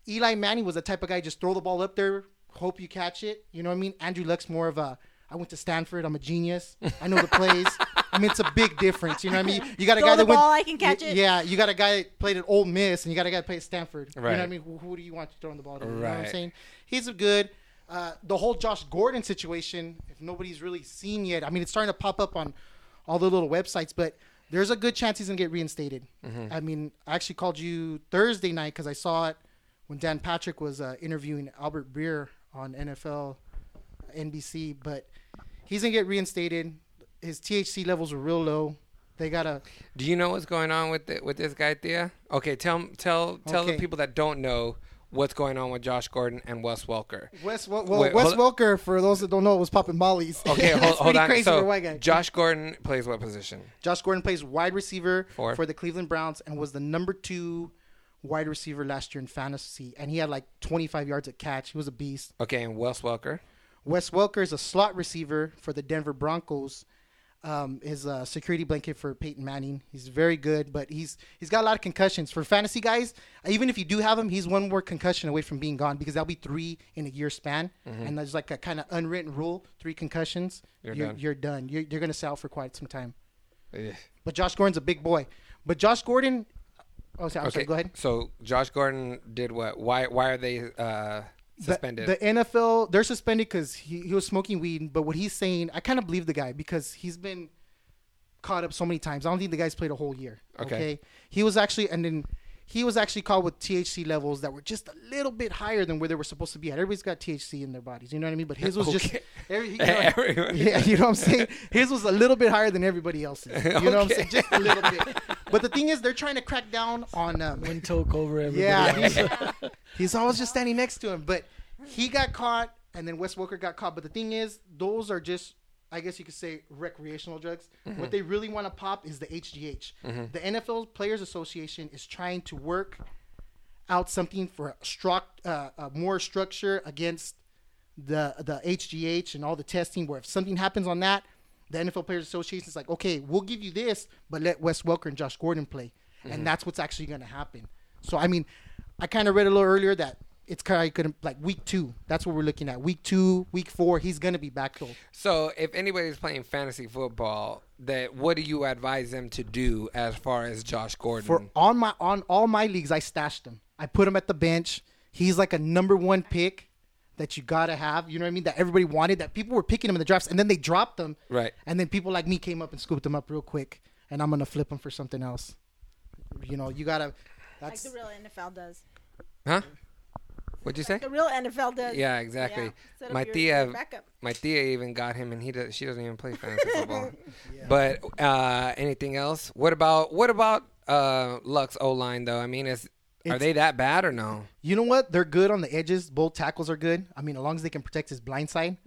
Eli Manning was the type of guy just throw the ball up there, hope you catch it. You know what I mean? Andrew Luck's more of a I went to Stanford. I'm a genius. I know the plays. I mean, it's a big difference. You know what I mean? You got a Throw guy the that went. ball, I can catch y- it. Yeah, you got a guy that played at Ole Miss, and you got a guy that played at Stanford. You know what I mean? Who, who do you want to throwing the ball to? You know what I'm saying? He's a good. Uh, the whole Josh Gordon situation, if nobody's really seen yet, I mean, it's starting to pop up on all the little websites, but there's a good chance he's gonna get reinstated. I mean, I actually called you Thursday night because I saw it when Dan Patrick was uh, interviewing Albert Breer on NFL NBC, but he's gonna get reinstated. His THC levels were real low. They gotta. Do you know what's going on with the, with this guy, Tia? Okay, tell tell tell the people that don't know what's going on with Josh Gordon and Wes Welker. Wes, well, well, Wait, Wes Welker, for those that don't know, was popping mollies. Okay, [LAUGHS] hold, hold on. Crazy so for a white guy. Josh Gordon plays what position? Josh Gordon plays wide receiver For? for the Cleveland Browns and was the number two wide receiver last year in fantasy. And he had like 25 yards at catch. He was a beast. Okay, and Wes Welker. Wes Welker is a slot receiver for the Denver Broncos. Um, is a security blanket for Peyton Manning. He's very good, but he's he's got a lot of concussions for fantasy guys. Even if you do have him, he's one more concussion away from being gone because that'll be three in a year span, and there's like a kind of unwritten rule: three concussions, You're you're, done. you're done. You're, you're gonna sell for quite some time. Ugh. But Josh Gordon's a big boy. But Josh Gordon, oh, sorry, Okay, sorry, go ahead. So Josh Gordon did what? Why why are they uh, suspended. The, NFL, they're suspended because he, he was smoking weed. But what he's saying, I kind of believe the guy because he's been caught up so many times. I don't think the guy's played a whole year. Okay. Okay. He was actually, and then he was actually caught with THC levels that were just a little bit higher than where they were supposed to be at. Everybody's got THC in their bodies. You know what I mean? But his was just, every, you [LAUGHS] know, Everyone. yeah, you know what I'm saying? His was a little bit higher than everybody else's. You know what I'm saying? Just a little bit. But the thing is, they're trying to crack down on. Um, One toke over everybody. yeah, else. he's, he's always just standing next to him. But he got caught, and then Wes Welker got caught. But the thing is, those are just, I guess you could say, recreational drugs. What they really want to pop is the HGH. The NFL Players Association is trying to work out something for struct, uh, uh, more structure against the the HGH and all the testing. Where if something happens on that, the NFL Players Association is like, okay, we'll give you this, but let Wes Welker and Josh Gordon play, and that's what's actually going to happen. So I mean, I kind of read a little earlier that it's kind of gonna like week two. That's what we're looking at. Week two, week four, he's gonna be back though. So, if anybody's playing fantasy football, that what do you advise them to do as far as Josh Gordon? For on my on all my leagues, I stashed him. I put him at the bench. He's like a number one pick that you gotta have. You know what I mean? That everybody wanted. That people were picking him in the drafts, and then they dropped them. Right. And then people like me came up and scooped him up real quick, and I'm gonna flip him for something else. You know, you gotta. Like That's the real NFL does. huh? What'd you say? The real NFL does. Yeah, exactly. Yeah. My your- tia, your my tia even got him, and he does. She doesn't even play [LAUGHS] fantasy football. But uh, anything else? What about what about uh, Luck's O line though? I mean, is are they that bad or no? You know what? They're good on the edges. Both tackles are good. I mean, as long as they can protect his blind side,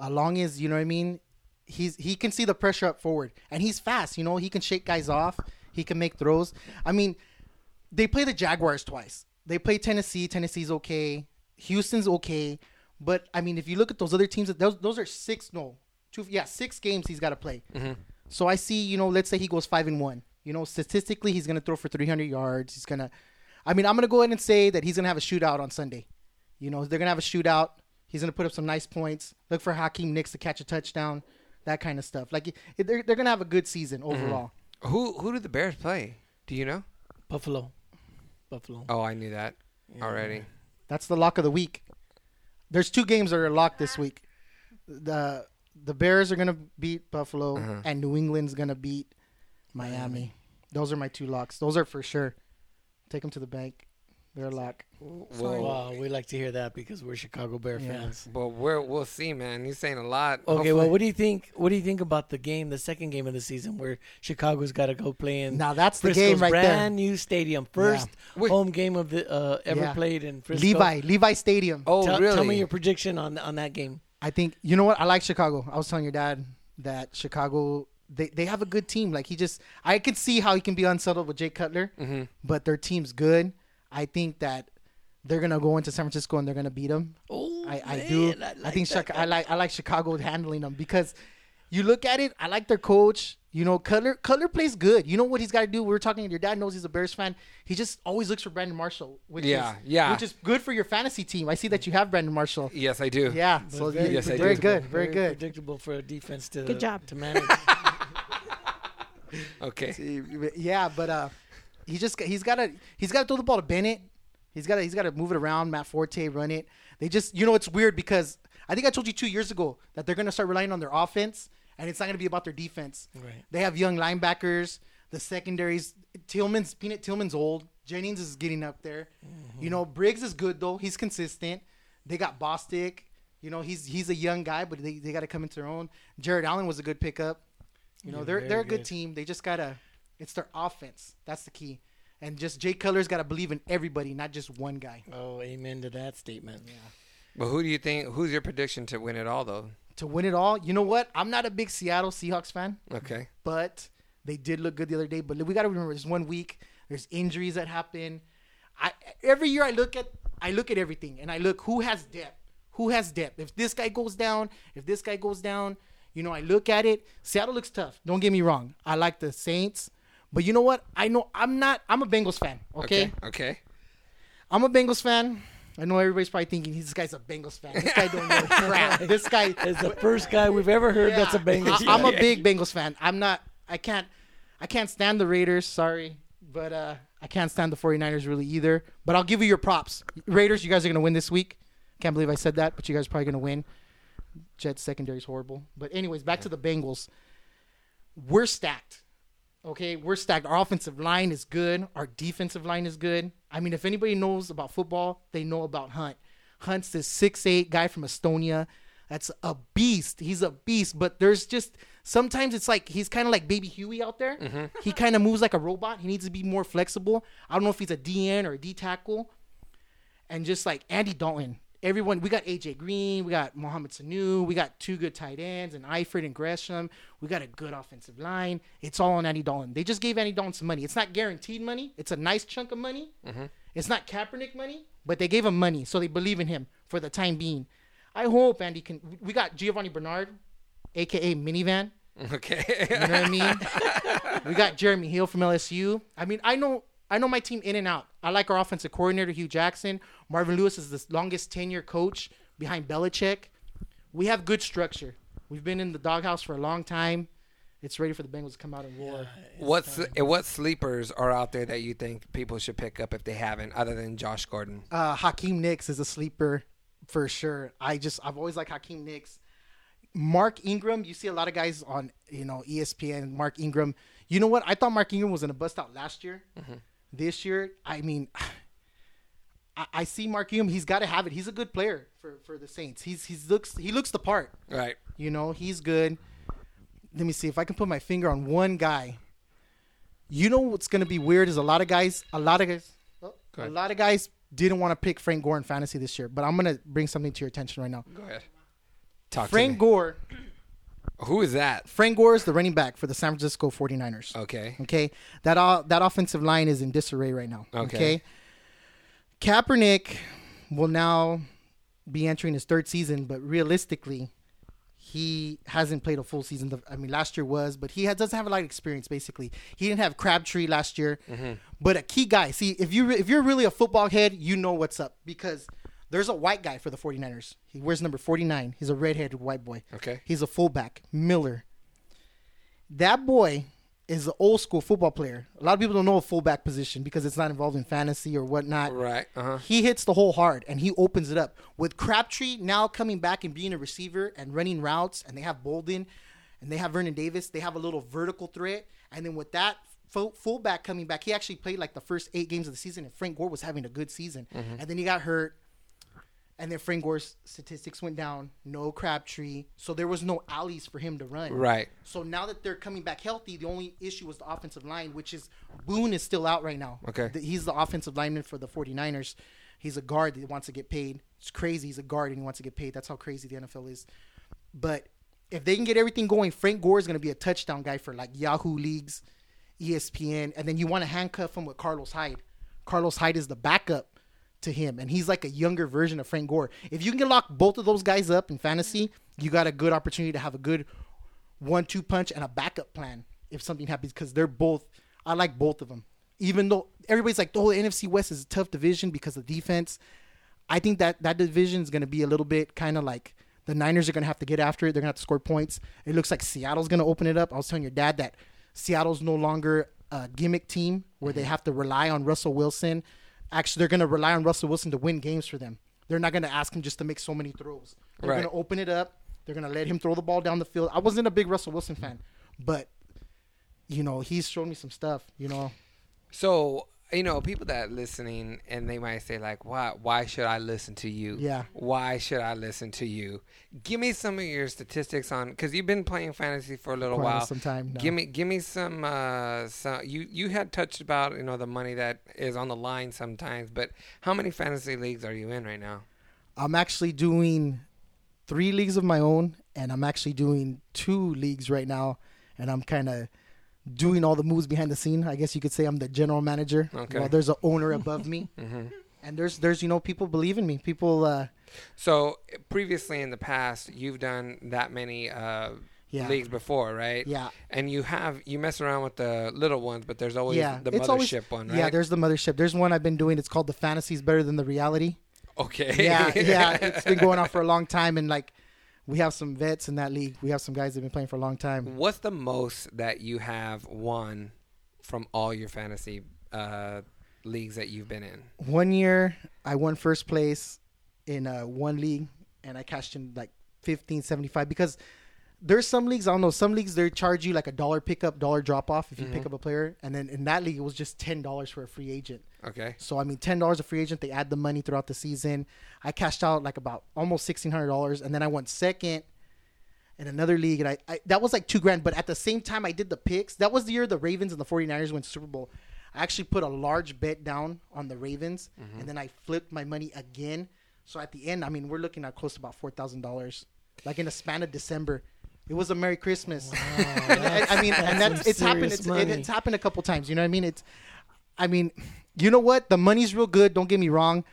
as long as you know what I mean, he's he can see the pressure up forward, and he's fast. You know, he can shake guys off. He can make throws. I mean, they play the Jaguars twice. They play Tennessee. Tennessee's okay. Houston's okay. But I mean, if you look at those other teams, those those are six no two yeah six games he's got to play. Mm-hmm. So I see, you know, let's say he goes five and one. You know, statistically, he's gonna throw for 300 yards. He's gonna, I mean, I'm gonna go ahead and say that he's gonna have a shootout on Sunday. You know, they're gonna have a shootout. He's gonna put up some nice points. Look for Hakeem Nicks to catch a touchdown, that kind of stuff. Like they're they're gonna have a good season mm-hmm. overall. Who who do the Bears play? Do you know? Buffalo. Buffalo. Oh, I knew that already. That's the lock of the week. There's two games that are locked this ah. week. The the Bears are gonna beat Buffalo, uh-huh. and New England's gonna beat Miami. Those are my two locks. Those are for sure. Take them to the bank. They're a lock. Whoa. Wow, we like to hear that because we're Chicago Bear Yeah. fans. But we're, we'll see, man. He's saying a lot. Okay, Hopefully- well, what do you think? What do you think about the game, the second game of the season, where Chicago's got to go play in Now that's the game right brand there. new stadium, first Wait. home game of the uh, ever Yeah. played in Frisco. Levi, Levi Stadium. Oh, tell, really? tell me your prediction on on that game. I think you know what I like Chicago. I was telling your dad that Chicago they, they have a good team. Like he just I can see how he can be unsettled with Jake Cutler, Mm-hmm. but their team's good. I think that they're gonna go into San Francisco and they're gonna beat them. Oh, I, I man, do. I, I, like think that Chica- I like I like Chicago handling them because you look at it. I like their coach. You know, Cutler Cutler plays good. You know what he's got to do. We were talking. Your dad knows he's a Bears fan. He just always looks for Brandon Marshall, which Yeah, is yeah. which is good for your fantasy team. I see that you have Brandon Marshall. Yes, I do. Yeah, But so very, Yes, I do. very good, very good. predictable for a defense to Good job. to manage. [LAUGHS] Okay. Yeah, but uh, he just he's got to he's got to throw the ball to Bennett. He's got to he's got to move it around. Matt Forte run it. They just you know it's weird because I think I told you two years ago that they're gonna start relying on their offense and it's not gonna be about their defense. Right. They have young linebackers. The secondaries. Tillman's Peanut Tillman's old. Jennings is getting up there. Mm-hmm. You know Briggs is good though. He's consistent. They got Bostic. You know he's he's a young guy, but they, they got to come into their own. Jared Allen was a good pickup. You know Yeah, they're they're a good good. team. They just gotta. It's their offense. That's the key. And just Jay Cutler's got to believe in everybody, not just one guy. oh, amen to that statement. Yeah. But who do you think? Who's your prediction to win it all, though? To win it all, you know what? I'm not a big Seattle Seahawks fan, Okay. but they did look good the other day. But we got to remember, it's one week. There's injuries that happen. I every year I look at I look at everything and I look who has depth. Who has depth? If this guy goes down, if this guy goes down, you know, I look at it. Seattle looks tough. Don't get me wrong. I like the Saints, but you know what? I know I'm not. I'm a Bengals fan. Okay. Okay. okay. I'm a Bengals fan. I know everybody's probably thinking this guy's a Bengals fan. This guy don't know [LAUGHS] crap. This guy [LAUGHS] It's the first guy we've ever heard that's a Bengals. Fan. I, am a big Bengals fan. I'm not. I can't. I can't stand the Raiders. Sorry, but uh, I can't stand the 49ers really either. But I'll give you your props. Raiders, you guys are gonna win this week. Can't believe I said that, but you guys are probably gonna win. Jets secondary is horrible. But anyways, back to the Bengals. We're stacked. Okay, we're stacked. Our offensive line is good. Our defensive line is good. I mean, if anybody knows about football, they know about Hunt. Hunt's this six eight guy from Estonia. That's a beast. He's a beast. But there's just sometimes it's like he's kind of like Baby Huey out there. Mm-hmm. He kind of moves like a robot. He needs to be more flexible. I don't know if he's a DE or a D tackle. And just like Andy Dalton, everyone we got AJ Green, we got Mohamed Sanu, we got two good tight ends and Eifert and Gresham. We got a good offensive line. It's all on Andy Dalton. They just gave Andy Dalton some money. It's not guaranteed money. It's a nice chunk of money. Mm-hmm. It's not Kaepernick money, but they gave him money, so they believe in him for the time being. I hope Andy can. We got Giovani Bernard, aka Minivan. [LAUGHS] Okay. You know what I mean? [LAUGHS] we got Jeremy Hill from LSU. I mean, I know I know my team in and out. I like our offensive coordinator, Hue Jackson. Marvin Lewis is the longest tenure coach behind Belichick. We have good structure. We've been in the doghouse for a long time. It's ready for the Bengals to come out and roar. What's what sleepers are out there that you think people should pick up if they haven't, other than Josh Gordon? Uh, Hakeem Nicks is a sleeper for sure. I just I've always liked Hakeem Nicks. Mark Ingram, you see a lot of guys on you know ESPN. Mark Ingram, you know what? I thought Mark Ingram was gonna bust out last year. This year, I mean, [SIGHS] I, I see Mark Ingram. He's got to have it. He's a good player for, for the Saints. He's he's looks he looks the part. Right. You know, he's good. Let me see if I can put my finger on one guy. You know what's gonna be weird is a lot of guys, a lot of guys, oh, a lot of guys didn't want to pick Frank Gore in fantasy this year. But I'm gonna bring something to your attention right now. Go ahead. Talk Frank to. Gore, Who is that? Frank Gore is the running back for the San Francisco 49ers. Okay. Okay, that uh, that offensive line is in disarray right now. Okay. Okay. Kaepernick will now be entering his third season, but realistically, he hasn't played a full season. I mean, last year was, but he has, doesn't have a lot of experience. Basically, he didn't have Crabtree last year, but a key guy. See, if you if you're really a football head, you know what's up because there's a white guy for the 49ers. He wears number 49. He's a redheaded white boy. Okay. He's a fullback, Miller. That boy is an old school football player. A lot of people don't know a fullback position because it's not involved in fantasy or whatnot. Right. Uh huh. He hits the hole hard and he opens it up. With Crabtree now coming back and being a receiver and running routes, and they have Boldin and they have Vernon Davis, they have a little vertical threat. And then with that full, fullback coming back, he actually played like the first eight games of the season, and Frank Gore was having a good season. And then he got hurt. And then Frank Gore's statistics went down. No Crabtree, so there was no alleys for him to run. Right. So now that they're coming back healthy, the only issue was the offensive line, which is Boone is still out right now. Okay. He's the offensive lineman for the 49ers. He's a guard that wants to get paid. It's crazy. He's a guard and he wants to get paid. That's how crazy the NFL is. But if they can get everything going, Frank Gore is going to be a touchdown guy for like Yahoo leagues, ESPN, and then you want to handcuff him with Carlos Hyde. Carlos Hyde is the backup to him, and he's like a younger version of Frank Gore. If you can get lock both of those guys up in fantasy, you got a good opportunity to have a good one-two punch and a backup plan if something happens because they're both. I like both of them, even though everybody's like, "Oh, the NFC West is a tough division because of defense." I think that that division is going to be a little bit kind of like the Niners are going to have to get after it. They're going to have to score points. It looks like Seattle's going to open it up. I was telling your dad that Seattle's no longer a gimmick team where they mm-hmm. have to rely on Russell Wilson. Actually, they're going to rely on Russell Wilson to win games for them. They're not going to ask him just to make so many throws. They're Right. going to open it up. They're going to let him throw the ball down the field. I wasn't a big Russell Wilson fan, but you know he's shown me some stuff. You know, So you know, people that are listening and they might say like, "Why? Why should I listen to you? Yeah. Why should I listen to you? Give me some of your statistics on because you've been playing fantasy for a little Quite while. some time now. Give me, give me some. Uh, some you you had touched about you know the money that is on the line sometimes, but how many fantasy leagues are you in right now? I'm actually doing three leagues of my own, and I'm actually doing two leagues right now, and I'm kind of doing all the moves behind the scene. I guess you could say I'm the general manager. Okay. While there's an owner above me, [LAUGHS] Mm-hmm. and there's there's you know people believe in me. People, uh, So previously in the past, you've done that many uh, Yeah. leagues before, right? Yeah. And you have you mess around with the little ones, but there's always yeah, the it's mothership always one, right? yeah. There's the mothership. There's one I've been doing. It's called the fantasies Better Than the Reality. okay. Yeah, yeah. [LAUGHS] It's been going on for a long time, and like we have some vets in that league. We have some guys that have been playing for a long time. What's the most that you have won from all your fantasy uh, leagues that you've been in? One year I won first place in uh, one league, and I cashed in like fifteen seventy five because there's some leagues I don't know. Some leagues they charge you like a dollar pickup, dollar drop off if you pick up a player, and then in that league it was just ten dollars for a free agent. Okay. So I mean, ten dollars a free agent. They add the money throughout the season. I cashed out like about almost sixteen hundred dollars, and then I went second in another league, and I, I that was like two grand. But at the same time, I did the picks. That was the year the Ravens and the 49ers went to Super Bowl. I actually put a large bet down on the Ravens, mm-hmm. and then I flipped my money again. So at the end, I mean, we're looking at close to about four thousand dollars, like in a span of December. It was a Merry Christmas. [LAUGHS] And I, I mean, and that's that's it's happened. It's, it, it's happened a couple times. You know what I mean? It's, I mean, you know what? The money's real good. Don't get me wrong.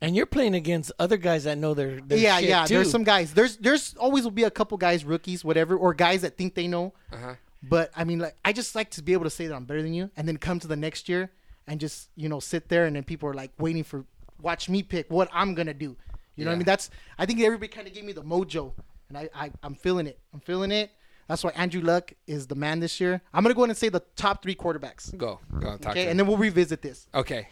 And you're playing against other guys that know their, their yeah, shit, yeah. too. There's some guys. There's there's always will be a couple guys, rookies, whatever, or guys that think they know. Uh-huh. But I mean, like, I just like to be able to say that I'm better than you, and then come to the next year and just you know sit there, and then people are like waiting for watch me pick what I'm gonna do. You know what I mean? That's I think everybody kind of gave me the mojo, and I, I I'm feeling it. I'm feeling it. That's why Andrew Luck is the man this year. I'm gonna go ahead and say the top three quarterbacks. Go. Go on, Okay, and then we'll revisit this. Okay.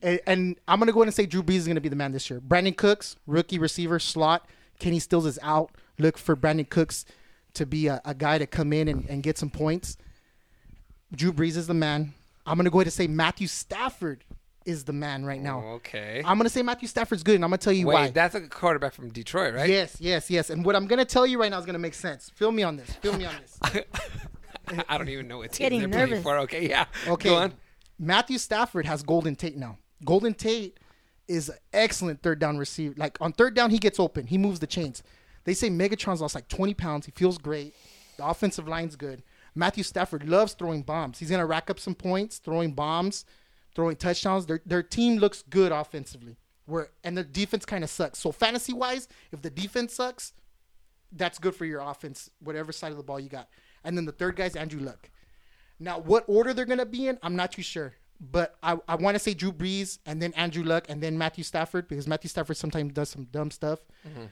And, and I'm gonna go ahead and say Drew Brees is gonna be the man this year. Brandin Cooks, rookie receiver slot. Kenny Stills is out. Look for Brandin Cooks to be a, a guy to come in and, and get some points. Drew Brees is the man. I'm gonna go ahead and say Matthew Stafford is the man right now. Oh, okay. I'm gonna say Matthew Stafford's good, and I'm gonna tell you why. Wait, why. that's a quarterback from Detroit, right? Yes, yes, yes. And what I'm gonna tell you right now is gonna make sense. Feel me on this. Feel me on this. [LAUGHS] I don't even know what team Getting they're playing nervous. for. Okay, yeah. Okay. Go on. Matthew Stafford has Golden Tate now. Golden Tate is an excellent third down receiver. Like on third down, he gets open. He moves the chains. They say Megatron's lost like 20 pounds. He feels great. The offensive line's good. Matthew Stafford loves throwing bombs. He's gonna rack up some points, throwing bombs, throwing touchdowns. Their their team looks good offensively. Where and the defense kind of sucks. So fantasy wise, if the defense sucks, that's good for your offense, whatever side of the ball you got. And then the third guy's Andrew Luck. Now, what order they're gonna be in, I'm not too sure. But I, I want to say Drew Brees and then Andrew Luck and then Matthew Stafford because Matthew Stafford sometimes does some dumb stuff.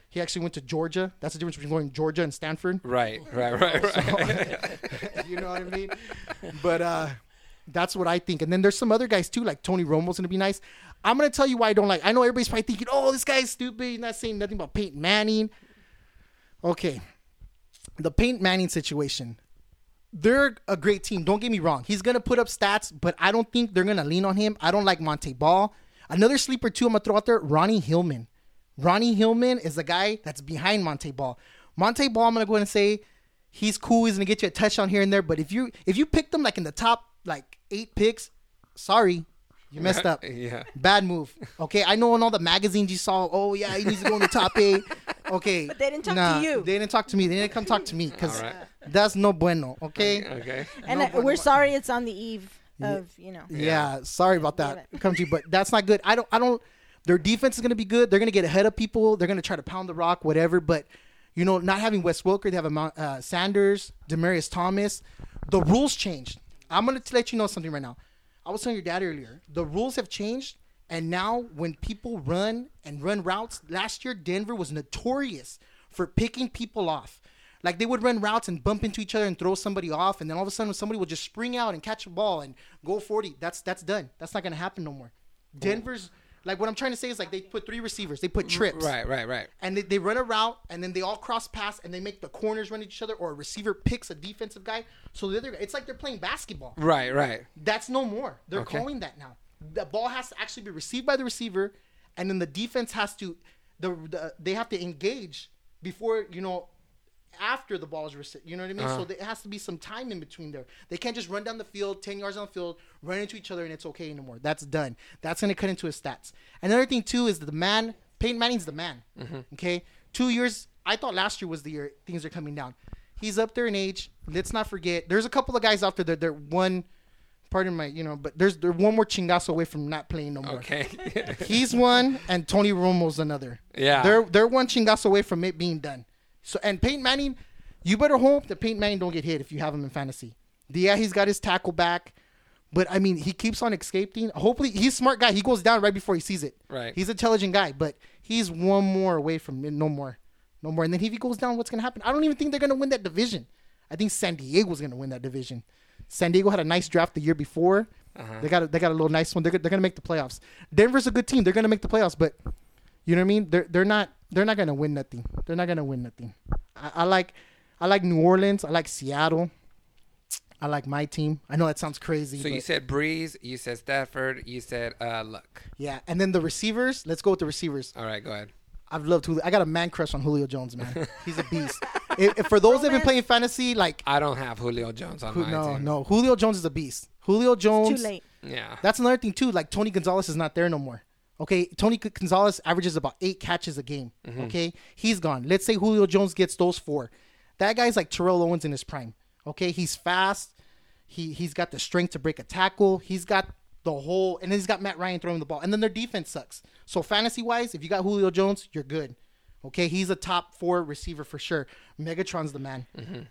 He actually went to Georgia. That's the difference between going to Georgia and Stanford. Right, right, right, [LAUGHS] right. [LAUGHS] you know what I mean? But uh, that's what I think. And then there's some other guys too, like Tony Romo's gonna be nice. I'm gonna tell you why I don't like. I know everybody's probably thinking, "Oh, this guy's stupid. He's not saying nothing about Peyton Manning." Okay, the Peyton Manning situation. They're a great team. Don't get me wrong. He's gonna put up stats, but I don't think they're gonna lean on him. I don't like Montee Ball. Another sleeper too. I'm gonna throw out there. Ronnie Hillman. Ronnie Hillman is the guy that's behind Montee Ball. Montee Ball. I'm gonna go ahead and say he's cool. He's gonna get you a touchdown here and there. But if you if you pick them like in the top like eight picks, sorry, you messed up. [LAUGHS] Yeah. Bad move. Okay, I know in all the magazines you saw. Oh yeah, he needs to go in the top eight. [LAUGHS] Okay, but they didn't talk to nah, you. They didn't talk to me. They didn't come talk to me because All right. that's no bueno. Okay. Okay. And No, uh, but- we're sorry it's on the eve of, you know. Yeah, sorry about that. Come to you, but that's not good. I don't. I don't. Their defense is going to be good. They're going to get ahead of people. They're going to try to pound the rock, whatever. But you know, not having Wes Welker, they have a uh, Sanders, Demaryius Thomas. The rules changed. I'm going to let you know something right now. I was telling your dad earlier. The rules have changed, and now when people run and run routes, last year Denver was notorious for picking people off. Like they would run routes and bump into each other and throw somebody off, and then all of a sudden somebody would just spring out and catch a ball and go 40. That's that's done. That's not gonna happen no more. Denver's like what I'm trying to say is like they put three receivers. They put trips. Right, right, right. And they, they run a route and then they all cross pass and they make the corners run at each other or a receiver picks a defensive guy. So the other guy, it's like they're playing basketball. Right, right. That's no more. They're Okay. calling that now. The ball has to actually be received by the receiver, and then the defense has to, the, the they have to engage before you know, after the ball is received. You know what I mean? So uh-huh. there has to be some time in between there. They can't just run down the field, ten yards on the field, run into each other, and it's okay anymore. That's done. That's gonna cut into his stats. Another thing too is the man, Peyton Manning's the man. Mm-hmm. Okay, two years. I thought last year was the year things are coming down. He's up there in age. Let's not forget. There's a couple of guys out there that they're one. Pardon my, you know, but there's they're one more chingazo away from not playing no more. Okay. [LAUGHS] He's one, and Tony Romo's another. Yeah. they're they're one chingazo away from it being done. So and Peyton Manning, you better hope that Peyton Manning don't get hit if you have him in fantasy. Yeah, he's got his tackle back, but I mean he keeps on escaping. Hopefully he's a smart guy. He goes down right before he sees it. Right. He's an intelligent guy, but he's one more away from. No more, no more. And then if he goes down, what's gonna happen? I don't even think they're gonna win that division. I think San Diego's gonna win that division. San Diego had a nice draft the year before. Uh-huh. They got a, they got a little nice one. They're, they're gonna make the playoffs. Denver's a good team. They're gonna make the playoffs, but You know what I mean? They're they're not they're not gonna win nothing. They're not gonna win nothing. I, I like I like New Orleans. I like Seattle. I like my team. I know that sounds crazy. So you said Brees, you said Stafford, you said uh, Luck. yeah, and then the receivers. Let's go with the receivers. All right, go ahead. I've loved Julio. I got a man crush on Julio Jones, man. [LAUGHS] He's a beast. if, if for those that have been playing fantasy, like I don't have Julio Jones on Who- my no, team. no, Julio Jones is a beast. Julio Jones. Too late. Yeah. That's another thing too. Like Tony Gonzalez is not there no more. Okay, Tony Gonzalez averages about eight catches a game. Mm-hmm. Okay, he's gone. Let's say Julio Jones gets those four. That guy's like Terrell Owens in his prime. Okay, he's fast. He he's got the strength to break a tackle. He's got the whole, and then he's got Matt Ryan throwing the ball. And then their defense sucks. So fantasy wise, if you got Julio Jones, you're good. Okay, he's a top four receiver for sure. Megatron's the man.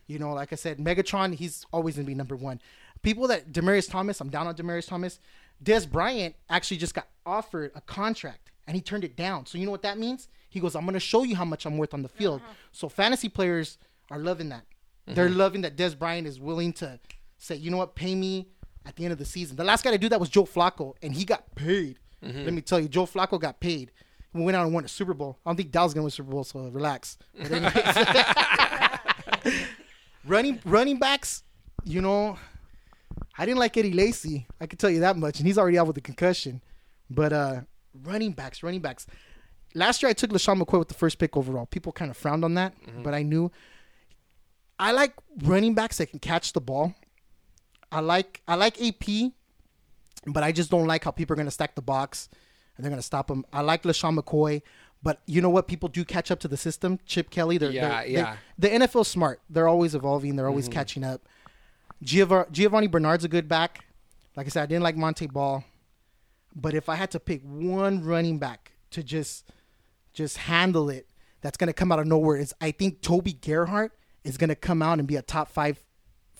You know, like I said, Megatron, he's always gonna be number one. People that Demaryius Thomas, I'm down on Demaryius Thomas. Dez Bryant actually just got offered a contract and he turned it down. So you know what that means? He goes, I'm gonna show you how much I'm worth on the field. Uh-huh. So fantasy players are loving that. Mm-hmm. They're loving that Dez Bryant is willing to say, you know what, pay me at the end of the season. The last guy to do that was Joe Flacco, and he got paid. Mm-hmm. Let me tell you, Joe Flacco got paid. We went out and won a Super Bowl. I don't think Dallas gonna win a Super Bowl, so relax. But anyways. [LAUGHS] [LAUGHS] running running backs, you know, I didn't like Eddie Lacy. I can tell you that much, and he's already out with a concussion. But uh running backs, running backs. Last year I took LeSean McCoy with the first pick overall. People kind of frowned on that, but I knew I like running backs that can catch the ball. I like I like AP, but I just don't like how people are gonna stack the box and they're gonna stop him. I like LeSean McCoy, but you know what? People do catch up to the system. Chip Kelly, they're, Yeah, they're- they- yeah. the NFL's smart. They're always evolving. They're always catching up. Giov- Giovani Bernard's a good back. Like I said, I didn't like Montee Ball, but if I had to pick one running back to just just handle it, that's gonna come out of nowhere. Is I think Toby Gerhart is gonna come out and be a top five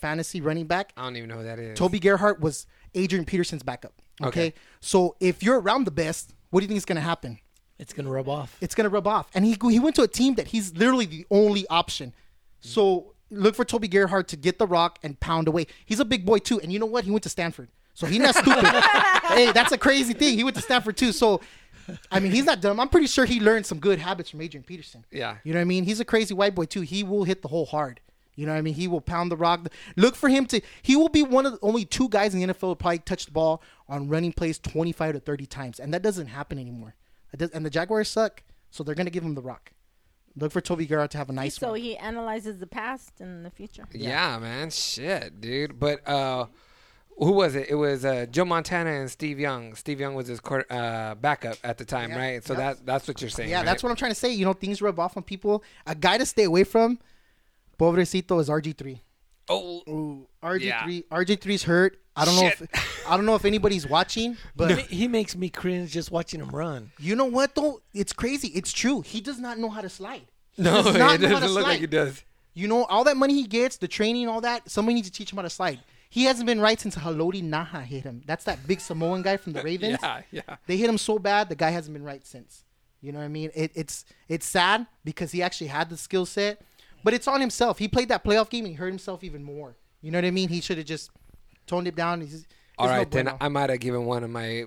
fantasy running back. I don't even know who that is. Toby Gerhart was Adrian Peterson's backup. Okay? Okay. So if you're around the best, what do you think is going to happen? It's gonna rub off. It's going to rub off. And he he went to a team that he's literally the only option. So look for Toby Gerhart to get the rock and pound away. He's a big boy too. And you know what? He went to Stanford. So he's not stupid. [LAUGHS] hey, that's a crazy thing. He went to Stanford too. So I mean, he's not dumb. I'm pretty sure he learned some good habits from Adrian Peterson. Yeah. You know what I mean? He's a crazy white boy too. He will hit the hole hard. You know what I mean? He will pound the rock. Look for him to. He will be one of the only two guys in the NFL who probably touch the ball on running plays 25 to 30 times, and that doesn't happen anymore. Does, and the Jaguars suck, so they're gonna give him the rock. Look for Toby Gerhart to have a nice so one. he analyzes the past and the future. Yeah, man. Shit, dude. But uh, who was it? It was uh, Joe Montana and Steve Young. Steve Young was his court, uh, backup at the time, Yeah. right? So Yep. that that's what you're saying. Yeah, right? that's what I'm trying to say. You know, things rub off on people. A guy to stay away from, pobrecito, is RG3. Oh, Ooh, RG3. RG3's hurt. I don't know if I don't know if anybody's watching, but He- He makes me cringe just watching him run. You know what though? It's crazy. It's true. He does not know how to slide. He no, does it not know how to doesn't look like slide. he does. You know, all that money he gets, the training, all that, somebody needs to teach him how to slide. He hasn't been right since Haloti Ngata hit him. That's that big Samoan guy from the [LAUGHS] Ravens. Yeah, yeah. They hit him so bad, the guy hasn't been right since. You know what I mean? It, it's it's sad because he actually had the skill set, but it's on himself. He played that playoff game and he hurt himself even more. You know what I mean? He should have just toned it down. He's, All there's no right, then. I might have given one of my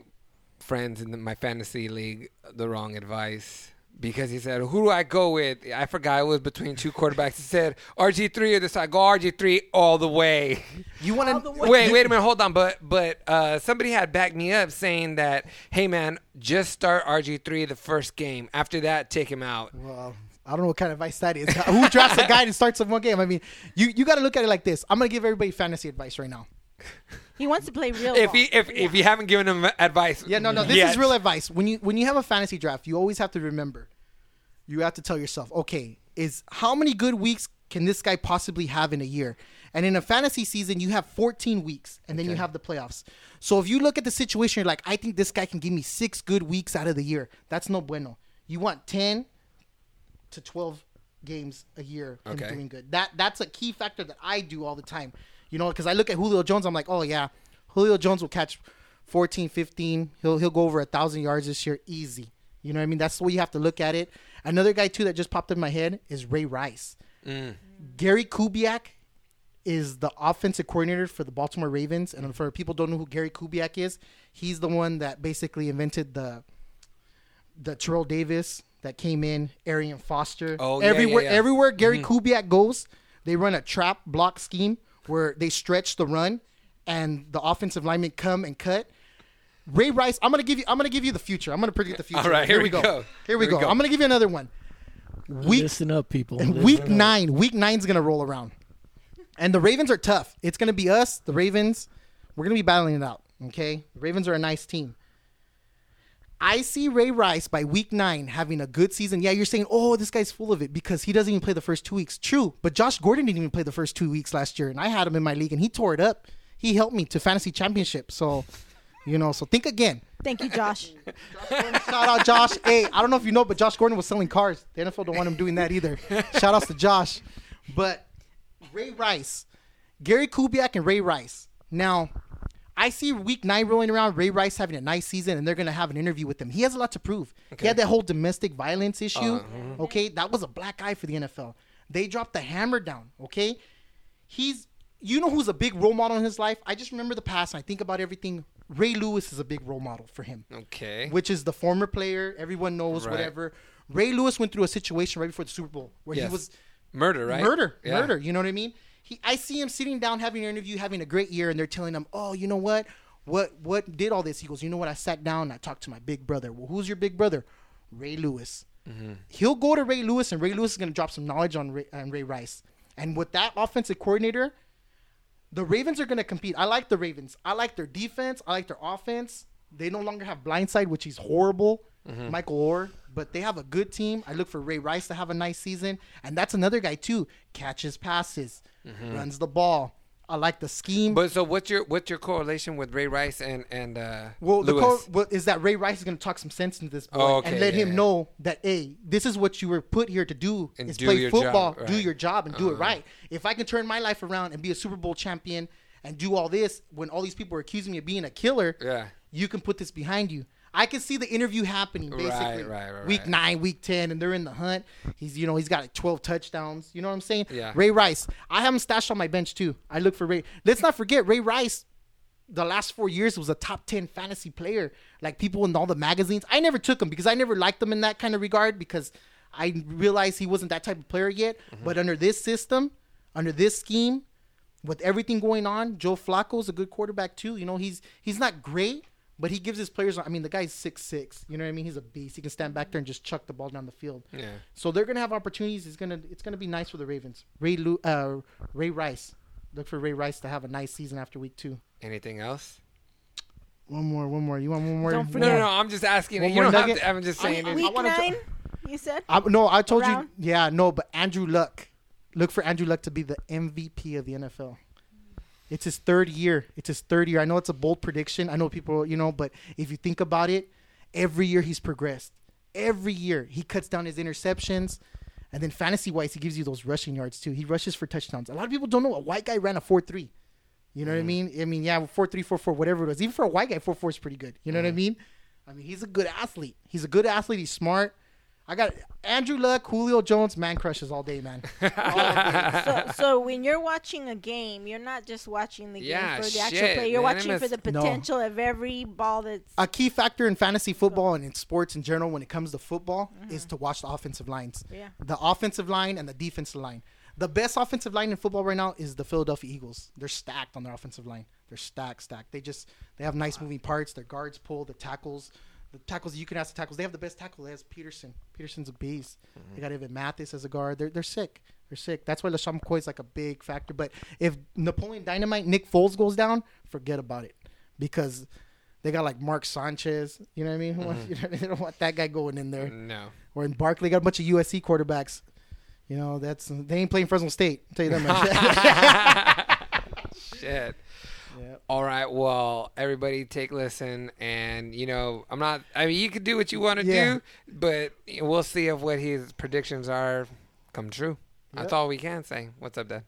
friends in the, my fantasy league the wrong advice because he said, "Who do I go with?" I forgot it was between two quarterbacks. He said, "RG three or this side." Go RG three all the way. you want to wait, wait a minute, hold on. But but uh, somebody had backed me up saying that, "Hey man, just start RG three the first game. After that, take him out." Well, I don't know what kind of advice that is. Who drafts a guy and starts in one game? I mean, you, you got to look at it like this. I'm gonna give everybody fantasy advice right now. He wants to play real If ball. he if if you haven't given him advice, Yeah, no, no. This yet. is real advice. When you when you have a fantasy draft, you always have to remember. You have to tell yourself, okay, is how many good weeks can this guy possibly have in a year? And in a fantasy season, you have 14 weeks, and then you have the playoffs. So if you look at the situation, you're like, I think this guy can give me six good weeks out of the year. That's no bueno. You want 10 to 12 games a year him Okay. doing good. That that's a key factor that I do all the time. You know, because I look at Julio Jones, I'm like, oh yeah, Julio Jones will catch 14, 15. He'll he'll go over a thousand yards this year, easy. You know what I mean? That's the way you have to look at it. Another guy too that just popped in my head is Ray Rice. Mm. Gary Kubiak is the offensive coordinator for the Baltimore Ravens, and for people who don't know who Gary Kubiak is, he's the one that basically invented the the Terrell Davis that came in, Arian Foster. Oh, yeah, everywhere, yeah, yeah. everywhere Gary mm-hmm. Kubiak goes, they run a trap block scheme where they stretch the run, and the offensive linemen come and cut. Ray Rice, I'm gonna give you. I'm gonna give you the future. I'm gonna predict the future. All right, here we go. go. Here we Here we go. go. I'm gonna give you another one. Week Listen up, people. Listen week up. nine, week nine's gonna roll around, and the Ravens are tough. It's gonna be us, the Ravens. We're gonna be battling it out. Okay, the Ravens are a nice team. I see Ray Rice by week nine having a good season. Yeah, you're saying, oh, this guy's full of it because he doesn't even play the first two weeks. True, but Josh Gordon didn't even play the first two weeks last year, and I had him in my league, and he tore it up. He helped me to fantasy championship. So, you know, so think again. Thank you, Josh. [LAUGHS] Shout out Josh. Hey, I don't know if you know, but Josh Gordon was selling cars. The NFL don't want him doing that either. Shout outs to Josh. But Ray Rice, Gary Kubiak and Ray Rice. Now, I see week nine rolling around, Ray Rice having a nice season, and they're going to have an interview with him. He has a lot to prove. He had that whole domestic violence issue. Uh-huh. Okay, that was a black eye for the NFL. They dropped the hammer down. Okay, he's you know who's a big role model in his life. I just remember the past, and I think about everything. Ray Lewis is a big role model for him Okay. which is the former player. Everyone knows Right. whatever. Ray Lewis went through a situation right before the Super Bowl where Yes. he was Murder, right? murder, Yeah. murder. You know what I mean? He, I see him sitting down having an interview, having a great year, and they're telling him, "Oh, you know what? What what did all this?" He goes, "You know what? I sat down and I talked to my big brother. Well, who's your big brother? Ray Lewis. Mm-hmm. He'll go to Ray Lewis, and Ray Lewis is going to drop some knowledge on Ray, on Ray Rice. And with that offensive coordinator, the Ravens are going to compete. I like the Ravens. I like their defense. I like their offense. They no longer have blindside, which is horrible. Michael Oher, but they have a good team. I look for Ray Rice to have a nice season, and that's another guy too. Catches passes, runs the ball. I like the scheme. But so what's your what's your correlation with Ray Rice and and uh, well, the Lewis? co- is that Ray Rice is going to talk some sense into this boy Oh, okay, and let yeah, him yeah. know that hey, this is what you were put here to do And is do play football, job, do your job, and do it Uh-huh. right. If I can turn my life around and be a Super Bowl champion and do all this when all these people are accusing me of being a killer, Yeah. you can put this behind you. I can see the interview happening basically right, right, right, week nine, week ten, and they're in the hunt. He's you know he's got like twelve touchdowns. You know what I'm saying? Yeah. Ray Rice, I have him stashed on my bench too. I look for Ray. Let's not forget Ray Rice. The last four years was a top ten fantasy player. Like people in all the magazines. I never took him because I never liked him in that kind of regard because I realized he wasn't that type of player yet. Mm-hmm. But under this system, under this scheme, with everything going on, Joe Flacco's a good quarterback too. You know, he's he's not great, but he gives his players. I mean, the guy's six six. You know what I mean? He's a beast. He can stand back there and just chuck the ball down the field. Yeah. So they're gonna have opportunities. It's gonna it's gonna be nice for the Ravens. Ray Lu, uh, Ray Rice. Look for Ray Rice to have a nice season after week two. Anything else? One more, one more. You want one more? Don't No, forget- no, no. I'm just asking. One you more don't have nugget? to. I'm just saying. it. Week wanna ju- nine, you said? I, no, I told Around? you. Yeah, no, but Andrew Luck. Look for Andrew Luck to be the MVP of the NFL. It's his third year. It's his third year. I know it's a bold prediction. I know people, you know, but if you think about it, every year he's progressed. Every year he cuts down his interceptions. And then fantasy wise, he gives you those rushing yards too. He rushes for touchdowns. A lot of people don't know a white guy ran a 4 3. You know what I mm. mean? I mean, yeah, 4 3, 4 4, whatever it was. Even for a white guy, 4 4 is pretty good. You know what I mm. mean? I mean, he's a good athlete. He's a good athlete. He's smart. I got Andrew Luck, Julio Jones, man crushes all day, man. [LAUGHS] All day. so, so when you're watching a game, you're not just watching the game for the actual play. You're man, watching for the must- No. potential of every ball that's. a key factor in fantasy football and in sports in general when it comes to football is mm-hmm. to watch the offensive lines. Yeah. The offensive line and the defensive line. The best offensive line in football right now is the Philadelphia Eagles. They're stacked on their offensive line. They're stacked, stacked. They just they have nice moving parts. Their guards pull, the tackles, the tackles you can ask the tackles. They have the best tackle. They has Peterson. Peterson's a beast. They got Evan Mathis as a guard. They're they're sick. They're sick. That's why LeSean McCoy is like a big factor. But if Napoleon Dynamite, Nick Foles goes down, forget about it because they got like Mark Sanchez. You know what I mean? Wants- [LAUGHS] mm-hmm. you know, they don't want that guy going in there. No. Or in Barkley, got a bunch of USC quarterbacks. You know, that's they ain't playing Fresno State. I'll tell you that much. [LAUGHS] Shit. Yep. All right. Well, everybody take listen, and you know, I'm not. I mean, you could do what you want to Yeah. do, but we'll see if what his predictions are come true. That's all we can say. What's up, Dad?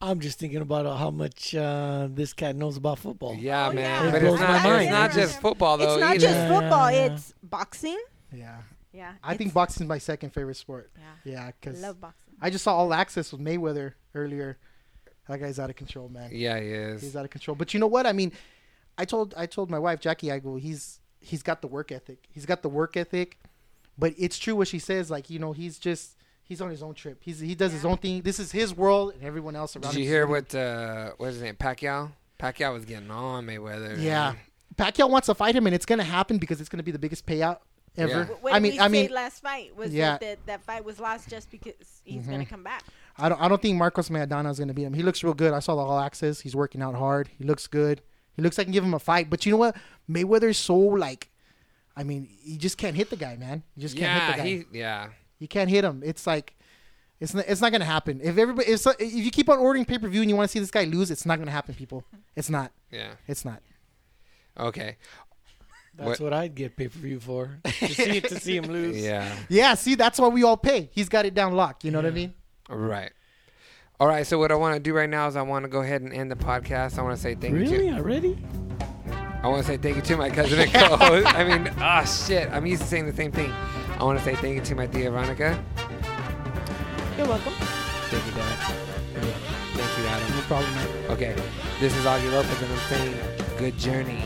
I'm just thinking about how much uh, this cat knows about football. Yeah, Oh, man. yeah. But It it's blows not. my It's not just football though. it's not either. just football. Yeah. It's boxing. yeah. Yeah. I think boxing is my second favorite sport. Yeah. Yeah, I because love boxing. I just saw All Access with Mayweather earlier. That guy's out of control, man. Yeah, he is. He's out of control. But you know what? I mean, I told I told my wife Jackie, I go, he's he's got the work ethic. He's got the work ethic, but it's true what she says. Like you know, he's just he's on his own trip. He's he does his own thing. This is his world, and everyone else around. Did you him is hear living- what uh what is his name? Pacquiao? Pacquiao was getting on Mayweather. Yeah, Pacquiao wants to fight him, and it's gonna happen because it's gonna be the biggest payout ever. Yeah. What I mean, we I say mean, last fight was yeah. that, that that fight was lost just because he's gonna come back. I don't I don't think Marcos Maidana is gonna beat him. He looks real good. I saw the all access. He's working out hard. He looks good. He looks like he can give him a fight. But you know what? Mayweather's so like, I mean, you just can't hit the guy, man. You just can't Yeah, hit the guy. he yeah. You can't hit him. It's like, it's not, it's not gonna happen. If everybody, if, if you keep on ordering pay per view and you want to see this guy lose, it's not gonna happen, people. It's not. Yeah. It's not. Okay. That's What- what, I'd get pay per view for to see to see him [LAUGHS] lose. Yeah. Yeah. See, that's why we all pay. He's got it down locked. You know what I mean? Right. All right. So what I want to do right now is I want to go ahead and end the podcast. I want to say thank you. Really? Already? I want to say thank you to my cousin and co-host. I mean, [LAUGHS] ah, shit. I'm used to saying the same thing. I want to say thank you to my tia Veronica. You're welcome. Thank you, Dad. Thank you, Adam. No problem, man. Okay. This is Augie Lopez, and I'm saying good journey.